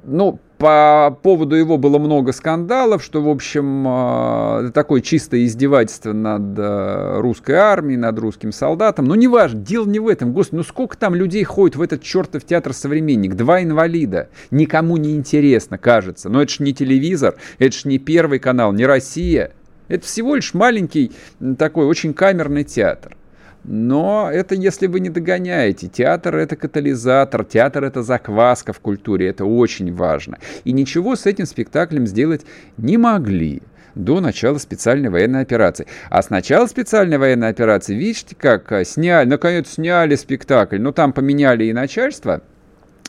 ну, по поводу его было много скандалов, что, в общем, э, такое чистое издевательство над э, русской армией, над русским солдатом. Но неважно, дело не в этом. Господи, ну сколько там людей ходит в этот чертов театр «Современник»? Два инвалида. Никому не интересно, кажется. Но это же не телевизор, это же не Первый канал, не Россия. Это всего лишь маленький такой очень камерный театр. Но это если вы не догоняете. Театр это катализатор, театр это закваска в культуре, это очень важно. И ничего с этим спектаклем сделать не могли до начала специальной военной операции. А с начала специальной военной операции, видите, как а, сняли, наконец сняли спектакль, но там поменяли и начальство –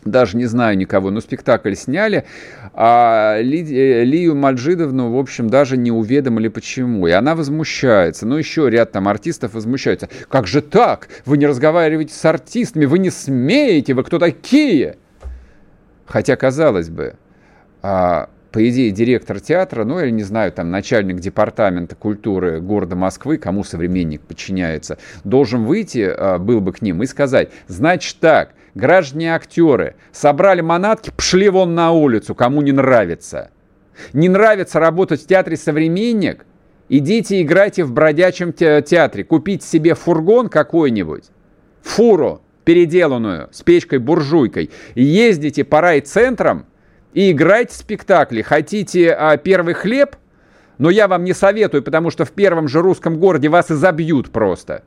даже не знаю никого, но спектакль сняли, а Ли, э, Лию Маджидовну, в общем, даже не уведомили почему. И она возмущается. Ну, еще ряд там артистов возмущаются. Как же так? Вы не разговариваете с артистами, вы не смеете, вы кто такие? Хотя, казалось бы, а, по идее, директор театра, ну, или, не знаю, там, начальник департамента культуры города Москвы, кому современник подчиняется, должен выйти, а, был бы к ним, и сказать, значит так, граждане актеры, собрали манатки, пшли вон на улицу, кому не нравится. Не нравится работать в театре «Современник»? Идите играйте в бродячем театре, купите себе фургон какой-нибудь, фуру переделанную с печкой-буржуйкой, ездите по райцентрам и играйте спектакли. Хотите а, первый хлеб? Но я вам не советую, потому что в первом же русском городе вас и забьют просто.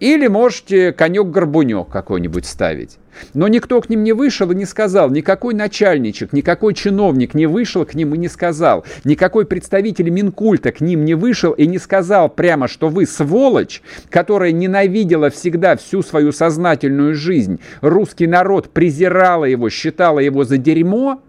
Или можете конек-горбунек какой-нибудь ставить. Но никто к ним не вышел и не сказал, никакой начальничек, никакой чиновник не вышел к ним и не сказал, никакой представитель Минкульта к ним не вышел и не сказал прямо, что вы сволочь, которая ненавидела всегда всю свою сознательную жизнь, русский народ презирала его, считала его за дерьмо,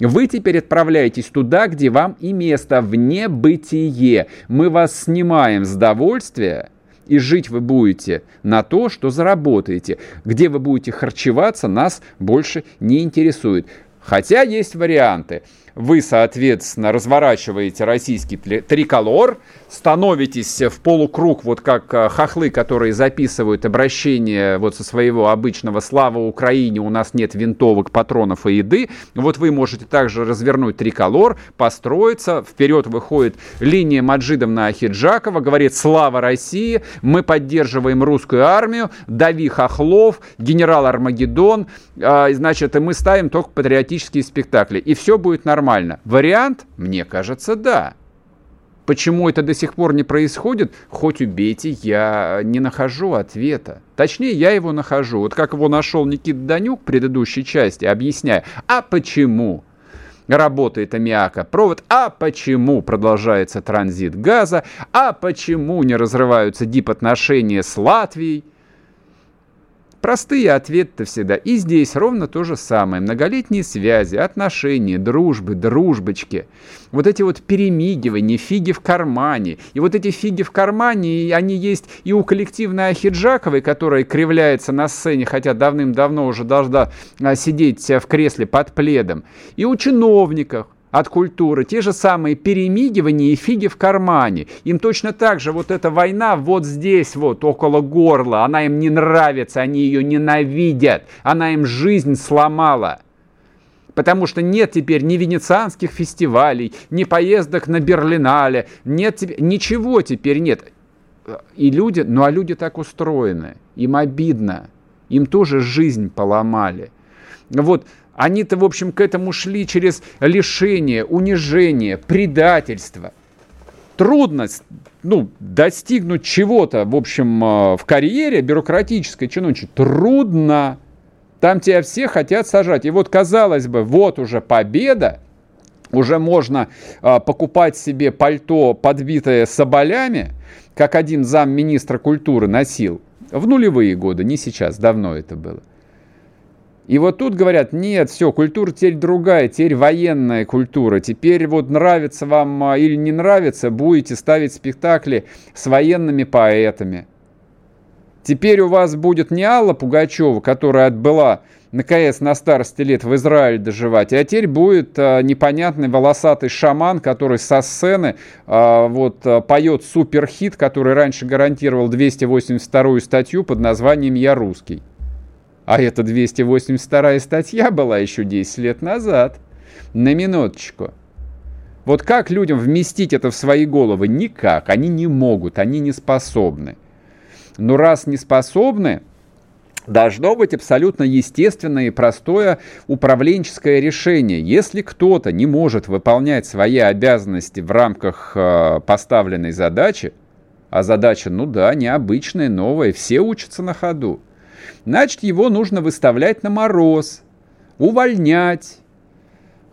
вы теперь отправляетесь туда, где вам и место, в небытие. Мы вас снимаем с довольствия, и жить вы будете на то, что заработаете. Где вы будете харчеваться, нас больше не интересует. Хотя есть варианты. Вы, соответственно, разворачиваете российский триколор, становитесь в полукруг, вот как э, хохлы, которые записывают обращение вот со своего обычного «Слава Украине, у нас нет винтовок, патронов и еды». Вот вы можете также развернуть триколор, построиться, вперед выходит линия Маджидовна Ахиджакова, говорит «Слава России, мы поддерживаем русскую армию, дави хохлов, генерал Армагеддон», а, значит, и мы ставим только патриотические спектакли, и все будет нормально. Вариант? Мне кажется, да. Почему это до сих пор не происходит, хоть убейте, я не нахожу ответа. Точнее, я его нахожу. Вот как его нашел Никит Данюк в предыдущей части, объясняя, а почему работает аммиакопровод, а почему продолжается транзит газа, а почему не разрываются дипотношения с Латвией, Простые ответы всегда. И здесь ровно то же самое. Многолетние связи, отношения, дружбы, дружбочки. Вот эти вот перемигивания, фиги в кармане. И вот эти фиги в кармане, они есть и у коллективной Ахиджаковой, которая кривляется на сцене, хотя давным-давно уже должна а, сидеть в кресле под пледом. И у чиновников, от культуры, те же самые перемигивания и фиги в кармане. Им точно так же вот эта война вот здесь вот, около горла, она им не нравится, они ее ненавидят, она им жизнь сломала. Потому что нет теперь ни венецианских фестивалей, ни поездок на Берлинале, нет ничего теперь нет. И люди, ну а люди так устроены, им обидно, им тоже жизнь поломали. Вот они-то, в общем, к этому шли через лишение, унижение, предательство. Трудно ну, достигнуть чего-то, в общем, э, в карьере бюрократической чиновничьей. Трудно. Там тебя все хотят сажать. И вот, казалось бы, вот уже победа, уже можно а, покупать себе пальто, подбитое соболями, как один замминистра культуры носил в нулевые годы, не сейчас, давно это было. И вот тут говорят, нет, все, культура теперь другая, теперь военная культура. Теперь вот нравится вам а, или не нравится, будете ставить спектакли с военными поэтами. Теперь у вас будет не Алла Пугачева, которая отбыла наконец на старости лет в Израиль доживать, а теперь будет а, непонятный волосатый шаман, который со сцены а, вот а, поет суперхит, который раньше гарантировал 282 статью под названием «Я русский». А это 282 статья была еще 10 лет назад. На минуточку. Вот как людям вместить это в свои головы? Никак. Они не могут, они не способны. Но раз не способны, должно быть абсолютно естественное и простое управленческое решение. Если кто-то не может выполнять свои обязанности в рамках э, поставленной задачи, а задача, ну да, необычная, новая, все учатся на ходу, значит, его нужно выставлять на мороз, увольнять,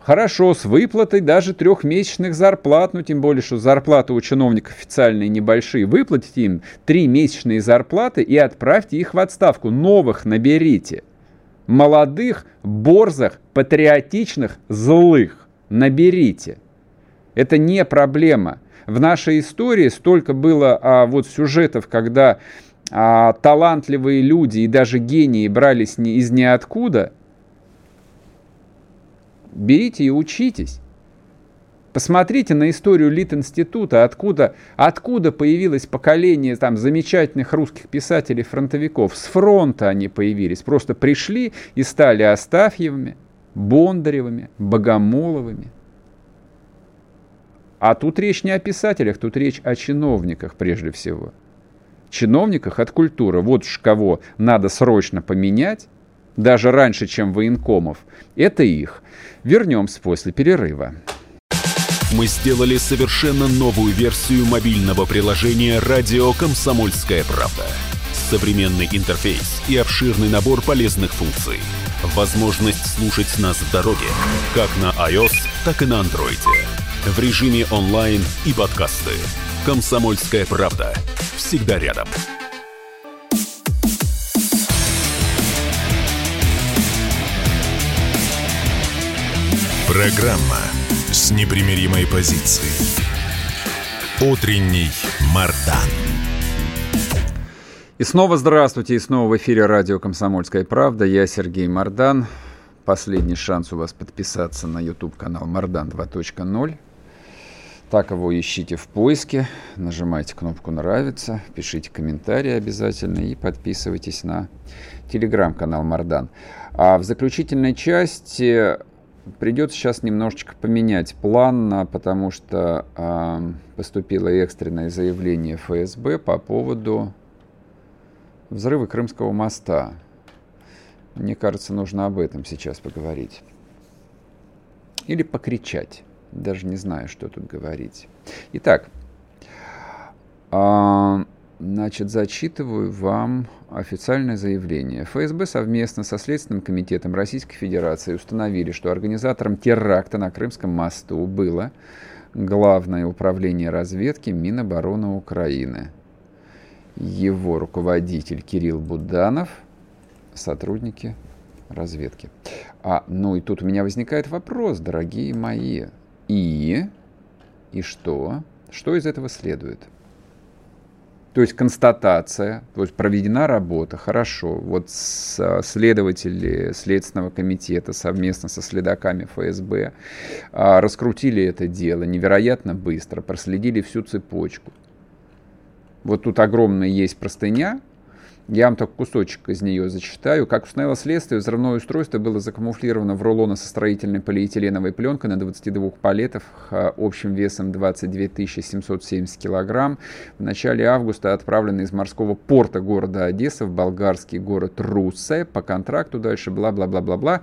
Хорошо, с выплатой даже трехмесячных зарплат, ну тем более, что зарплаты у чиновников официальные небольшие, выплатите им три месячные зарплаты и отправьте их в отставку. Новых наберите. Молодых, борзых, патриотичных, злых наберите. Это не проблема. В нашей истории столько было а, вот сюжетов, когда а, талантливые люди и даже гении брались не, из ниоткуда – берите и учитесь. Посмотрите на историю Лит-института, откуда, откуда появилось поколение там, замечательных русских писателей-фронтовиков. С фронта они появились. Просто пришли и стали Астафьевыми, Бондаревыми, Богомоловыми. А тут речь не о писателях, тут речь о чиновниках прежде всего. Чиновниках от культуры. Вот уж кого надо срочно поменять, даже раньше, чем военкомов. Это их. Вернемся после перерыва. Мы сделали совершенно новую версию мобильного приложения «Радио Комсомольская правда». Современный интерфейс и обширный набор полезных функций. Возможность слушать нас в дороге, как на iOS, так и на Android. В режиме онлайн и подкасты. «Комсомольская правда». Всегда рядом. Программа с непримиримой позицией. Утренний Мардан. И снова здравствуйте, и снова в эфире радио «Комсомольская правда». Я Сергей Мардан. Последний шанс у вас подписаться на YouTube-канал Мардан 2.0. Так его ищите в поиске, нажимайте кнопку «Нравится», пишите комментарии обязательно и подписывайтесь на телеграм-канал Мардан. А в заключительной части Придется сейчас немножечко поменять план, потому что э, поступило экстренное заявление ФСБ по поводу взрыва Крымского моста. Мне кажется, нужно об этом сейчас поговорить. Или покричать. Даже не знаю, что тут говорить. Итак, э, Значит, зачитываю вам официальное заявление. ФСБ совместно со Следственным комитетом Российской Федерации установили, что организатором теракта на Крымском мосту было Главное управление разведки Минобороны Украины. Его руководитель Кирилл Буданов, сотрудники разведки. А, ну и тут у меня возникает вопрос, дорогие мои. И? И что? Что из этого следует? То есть констатация, то есть проведена работа, хорошо. Вот следователи Следственного комитета совместно со следаками ФСБ а, раскрутили это дело невероятно быстро, проследили всю цепочку. Вот тут огромная есть простыня, я вам только кусочек из нее зачитаю. Как установило следствие, взрывное устройство было закамуфлировано в рулоны со строительной полиэтиленовой пленкой на 22 палетах общим весом 22 770 килограмм. В начале августа отправлено из морского порта города Одесса в болгарский город Руссе по контракту. Дальше бла-бла-бла-бла-бла.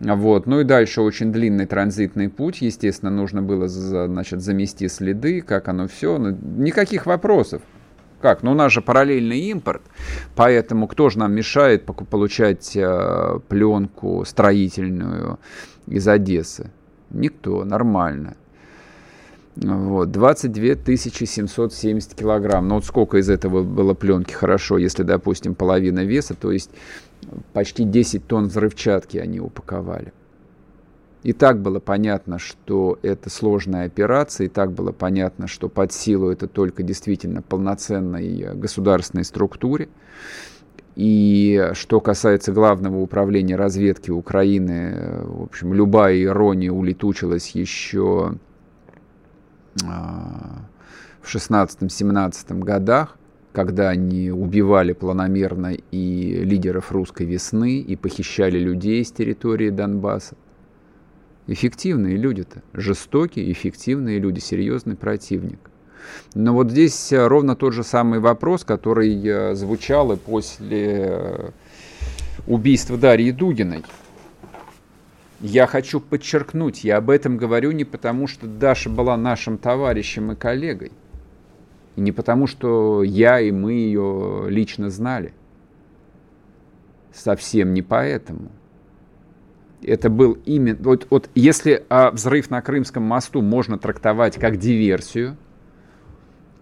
Вот. Ну и дальше очень длинный транзитный путь. Естественно, нужно было значит, замести следы, как оно все. Ну, никаких вопросов. Как? Ну, у нас же параллельный импорт, поэтому кто же нам мешает получать э, пленку строительную из Одессы? Никто, нормально. Вот, 22 770 килограмм. Ну вот сколько из этого было пленки? Хорошо, если, допустим, половина веса, то есть почти 10 тонн взрывчатки они упаковали. И так было понятно, что это сложная операция, и так было понятно, что под силу это только действительно полноценной э, государственной структуре. И что касается главного управления разведки Украины, э, в общем, любая ирония улетучилась еще а, в 16-17 годах, когда они убивали планомерно и лидеров русской весны, и похищали людей с территории Донбасса. Эффективные люди-то, жестокие, эффективные люди, серьезный противник. Но вот здесь э, ровно тот же самый вопрос, который э, звучал и после э, убийства Дарьи Дугиной. Я хочу подчеркнуть, я об этом говорю не потому, что Даша была нашим товарищем и коллегой, и не потому, что я и мы ее лично знали. Совсем не поэтому. Это был именно... Вот, вот если а, взрыв на Крымском мосту можно трактовать как диверсию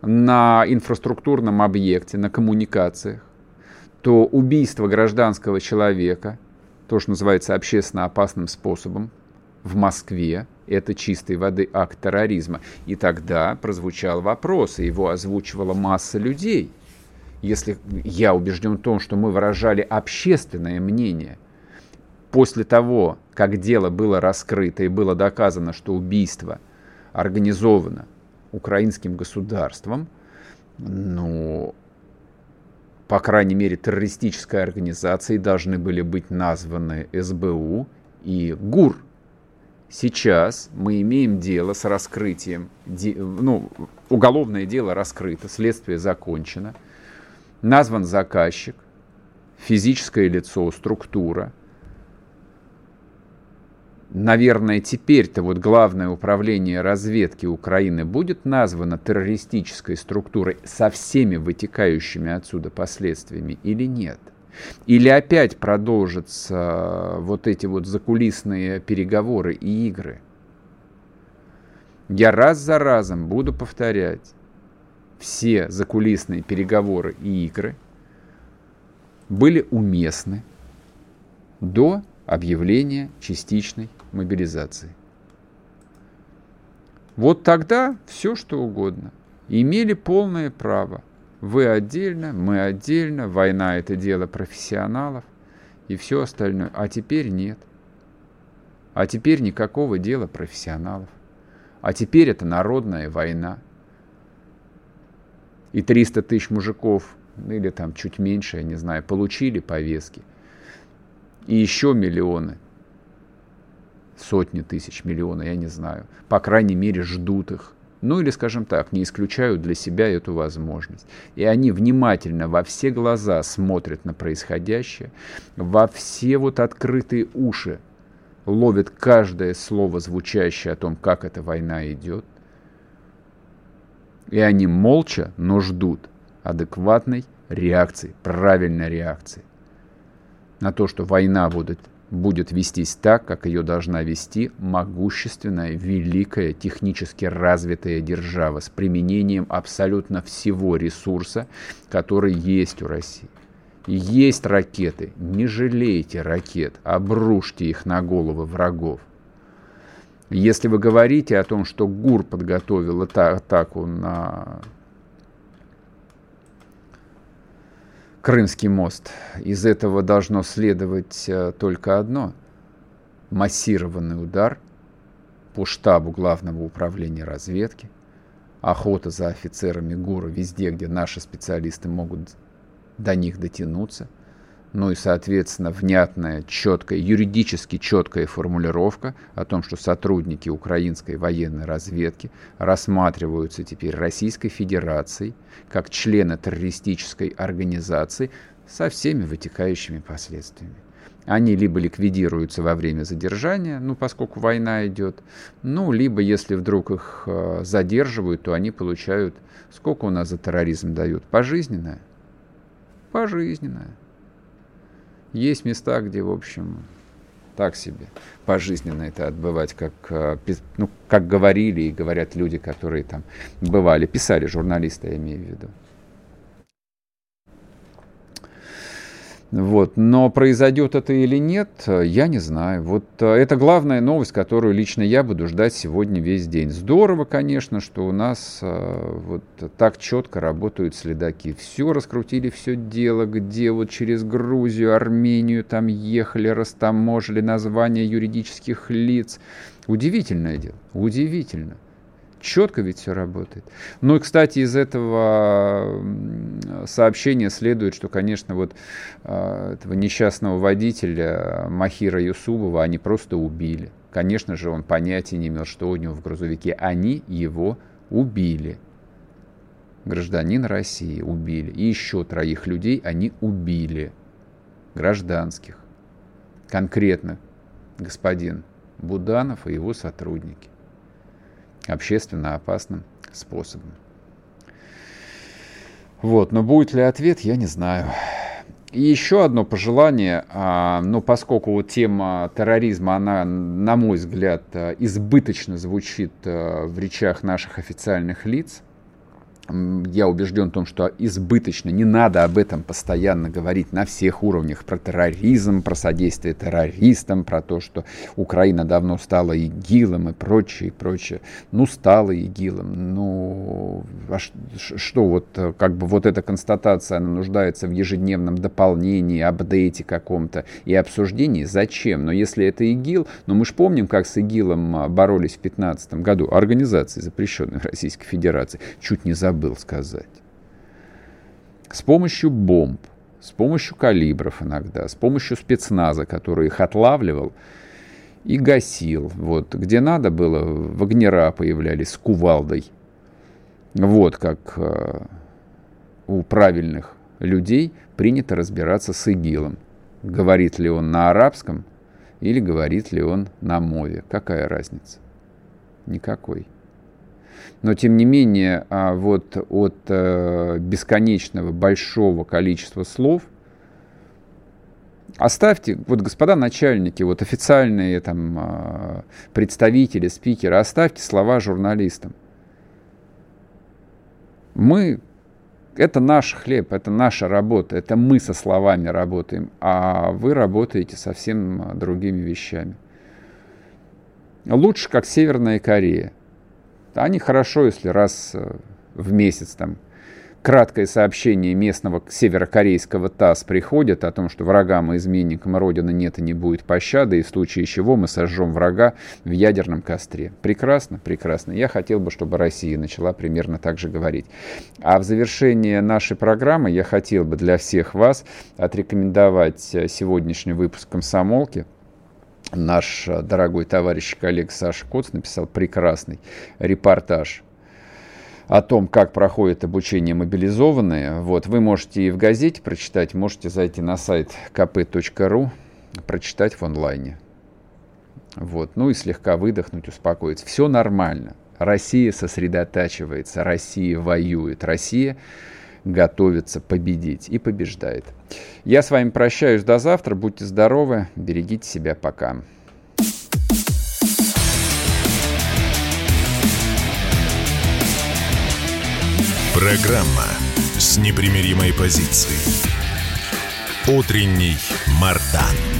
на инфраструктурном объекте, на коммуникациях, то убийство гражданского человека, то, что называется общественно опасным способом, в Москве, это чистой воды акт терроризма. И тогда прозвучал вопрос, и его озвучивала масса людей. Если я убежден в том, что мы выражали общественное мнение, после того, как дело было раскрыто и было доказано, что убийство организовано украинским государством, ну, по крайней мере, террористической организацией должны были быть названы СБУ и ГУР. Сейчас мы имеем дело с раскрытием, ну, уголовное дело раскрыто, следствие закончено, назван заказчик, физическое лицо, структура – наверное, теперь-то вот главное управление разведки Украины будет названо террористической структурой со всеми вытекающими отсюда последствиями или нет? Или опять продолжатся вот эти вот закулисные переговоры и игры? Я раз за разом буду повторять, все закулисные переговоры и игры были уместны до объявления частичной мобилизации. Вот тогда все что угодно. Имели полное право. Вы отдельно, мы отдельно, война это дело профессионалов и все остальное. А теперь нет. А теперь никакого дела профессионалов. А теперь это народная война. И 300 тысяч мужиков, или там чуть меньше, я не знаю, получили повестки. И еще миллионы сотни тысяч, миллионы, я не знаю, по крайней мере, ждут их. Ну или, скажем так, не исключают для себя эту возможность. И они внимательно во все глаза смотрят на происходящее, во все вот открытые уши ловят каждое слово, звучащее о том, как эта война идет. И они молча, но ждут адекватной реакции, правильной реакции на то, что война будет будет вестись так, как ее должна вести могущественная, великая, технически развитая держава с применением абсолютно всего ресурса, который есть у России. Есть ракеты, не жалейте ракет, обрушьте их на головы врагов. Если вы говорите о том, что ГУР подготовил атаку на Крымский мост. Из этого должно следовать э, только одно. Массированный удар по штабу Главного управления разведки, охота за офицерами ГУРа везде, где наши специалисты могут до них дотянуться – ну и, соответственно, внятная, четкая, юридически четкая формулировка о том, что сотрудники украинской военной разведки рассматриваются теперь Российской Федерацией как члены террористической организации со всеми вытекающими последствиями. Они либо ликвидируются во время задержания, ну, поскольку война идет, ну, либо, если вдруг их э, задерживают, то они получают, сколько у нас за терроризм дают? Пожизненное? Пожизненное. Есть места, где, в общем, так себе пожизненно это отбывать, как, э, ну, как говорили и говорят люди, которые там бывали, писали журналисты, я имею в виду. Вот. Но произойдет это или нет, я не знаю. Вот э, это главная новость, которую лично я буду ждать сегодня весь день. Здорово, конечно, что у нас э, вот так четко работают следаки. Все раскрутили, все дело, где вот через Грузию, Армению там ехали, растаможили названия юридических лиц. Удивительное дело, удивительно. Четко ведь все работает. Ну и, кстати, из этого сообщения следует, что, конечно, вот а, этого несчастного водителя Махира Юсубова они просто убили. Конечно же, он понятия не имел, что у него в грузовике. Они его убили. Гражданин России убили. И еще троих людей они убили. Гражданских. Конкретно господин Буданов и его сотрудники общественно опасным способом. Вот, но будет ли ответ, я не знаю. И еще одно пожелание, а, ну, поскольку тема терроризма, она, на мой взгляд, избыточно звучит э, в речах наших официальных лиц – я убежден в том, что избыточно, не надо об этом постоянно говорить на всех уровнях, про терроризм, про содействие террористам, про то, что Украина давно стала ИГИЛом и прочее, и прочее. Ну, стала ИГИЛом, ну, а что вот, э, как бы вот эта констатация, она нуждается в ежедневном дополнении, апдейте каком-то и обсуждении, зачем? Но если это ИГИЛ, ну, мы же помним, как с ИГИЛом а, боролись в 2015 году, организации, запрещенной в Российской Федерации, чуть не забыли забыл сказать. С помощью бомб, с помощью калибров иногда, с помощью спецназа, который их отлавливал и гасил. Вот, где надо было, вагнера появлялись с кувалдой. Вот как э, у правильных людей принято разбираться с ИГИЛом. Говорит ли он на арабском или говорит ли он на мове. Какая разница? Никакой. Но, тем не менее, а, вот от э, бесконечного большого количества слов Оставьте, вот господа начальники, вот официальные там а, представители, спикеры, оставьте слова журналистам. Мы, это наш хлеб, это наша работа, это мы со словами работаем, а вы работаете совсем другими вещами. Лучше, как Северная Корея. Они хорошо, если раз э, в месяц там краткое сообщение местного северокорейского ТАСС приходит о том, что врагам и изменникам Родины нет и не будет пощады, и в случае чего мы сожжем врага в ядерном костре. Прекрасно, прекрасно. Я хотел бы, чтобы Россия начала примерно так же говорить. А в завершение нашей программы я хотел бы для всех вас отрекомендовать э, сегодняшний выпуск «Комсомолки», наш э, дорогой товарищ коллег Саша Коц написал прекрасный репортаж о том, как проходит обучение мобилизованные. Вот, вы можете и в газете прочитать, можете зайти на сайт kp.ru, прочитать в онлайне. Вот, ну и слегка выдохнуть, успокоиться. Все нормально. Россия сосредотачивается, Россия воюет, Россия готовится победить и побеждает. Я с вами прощаюсь до завтра. Будьте здоровы, берегите себя, пока. Программа с непримиримой позицией. Утренний Мардан.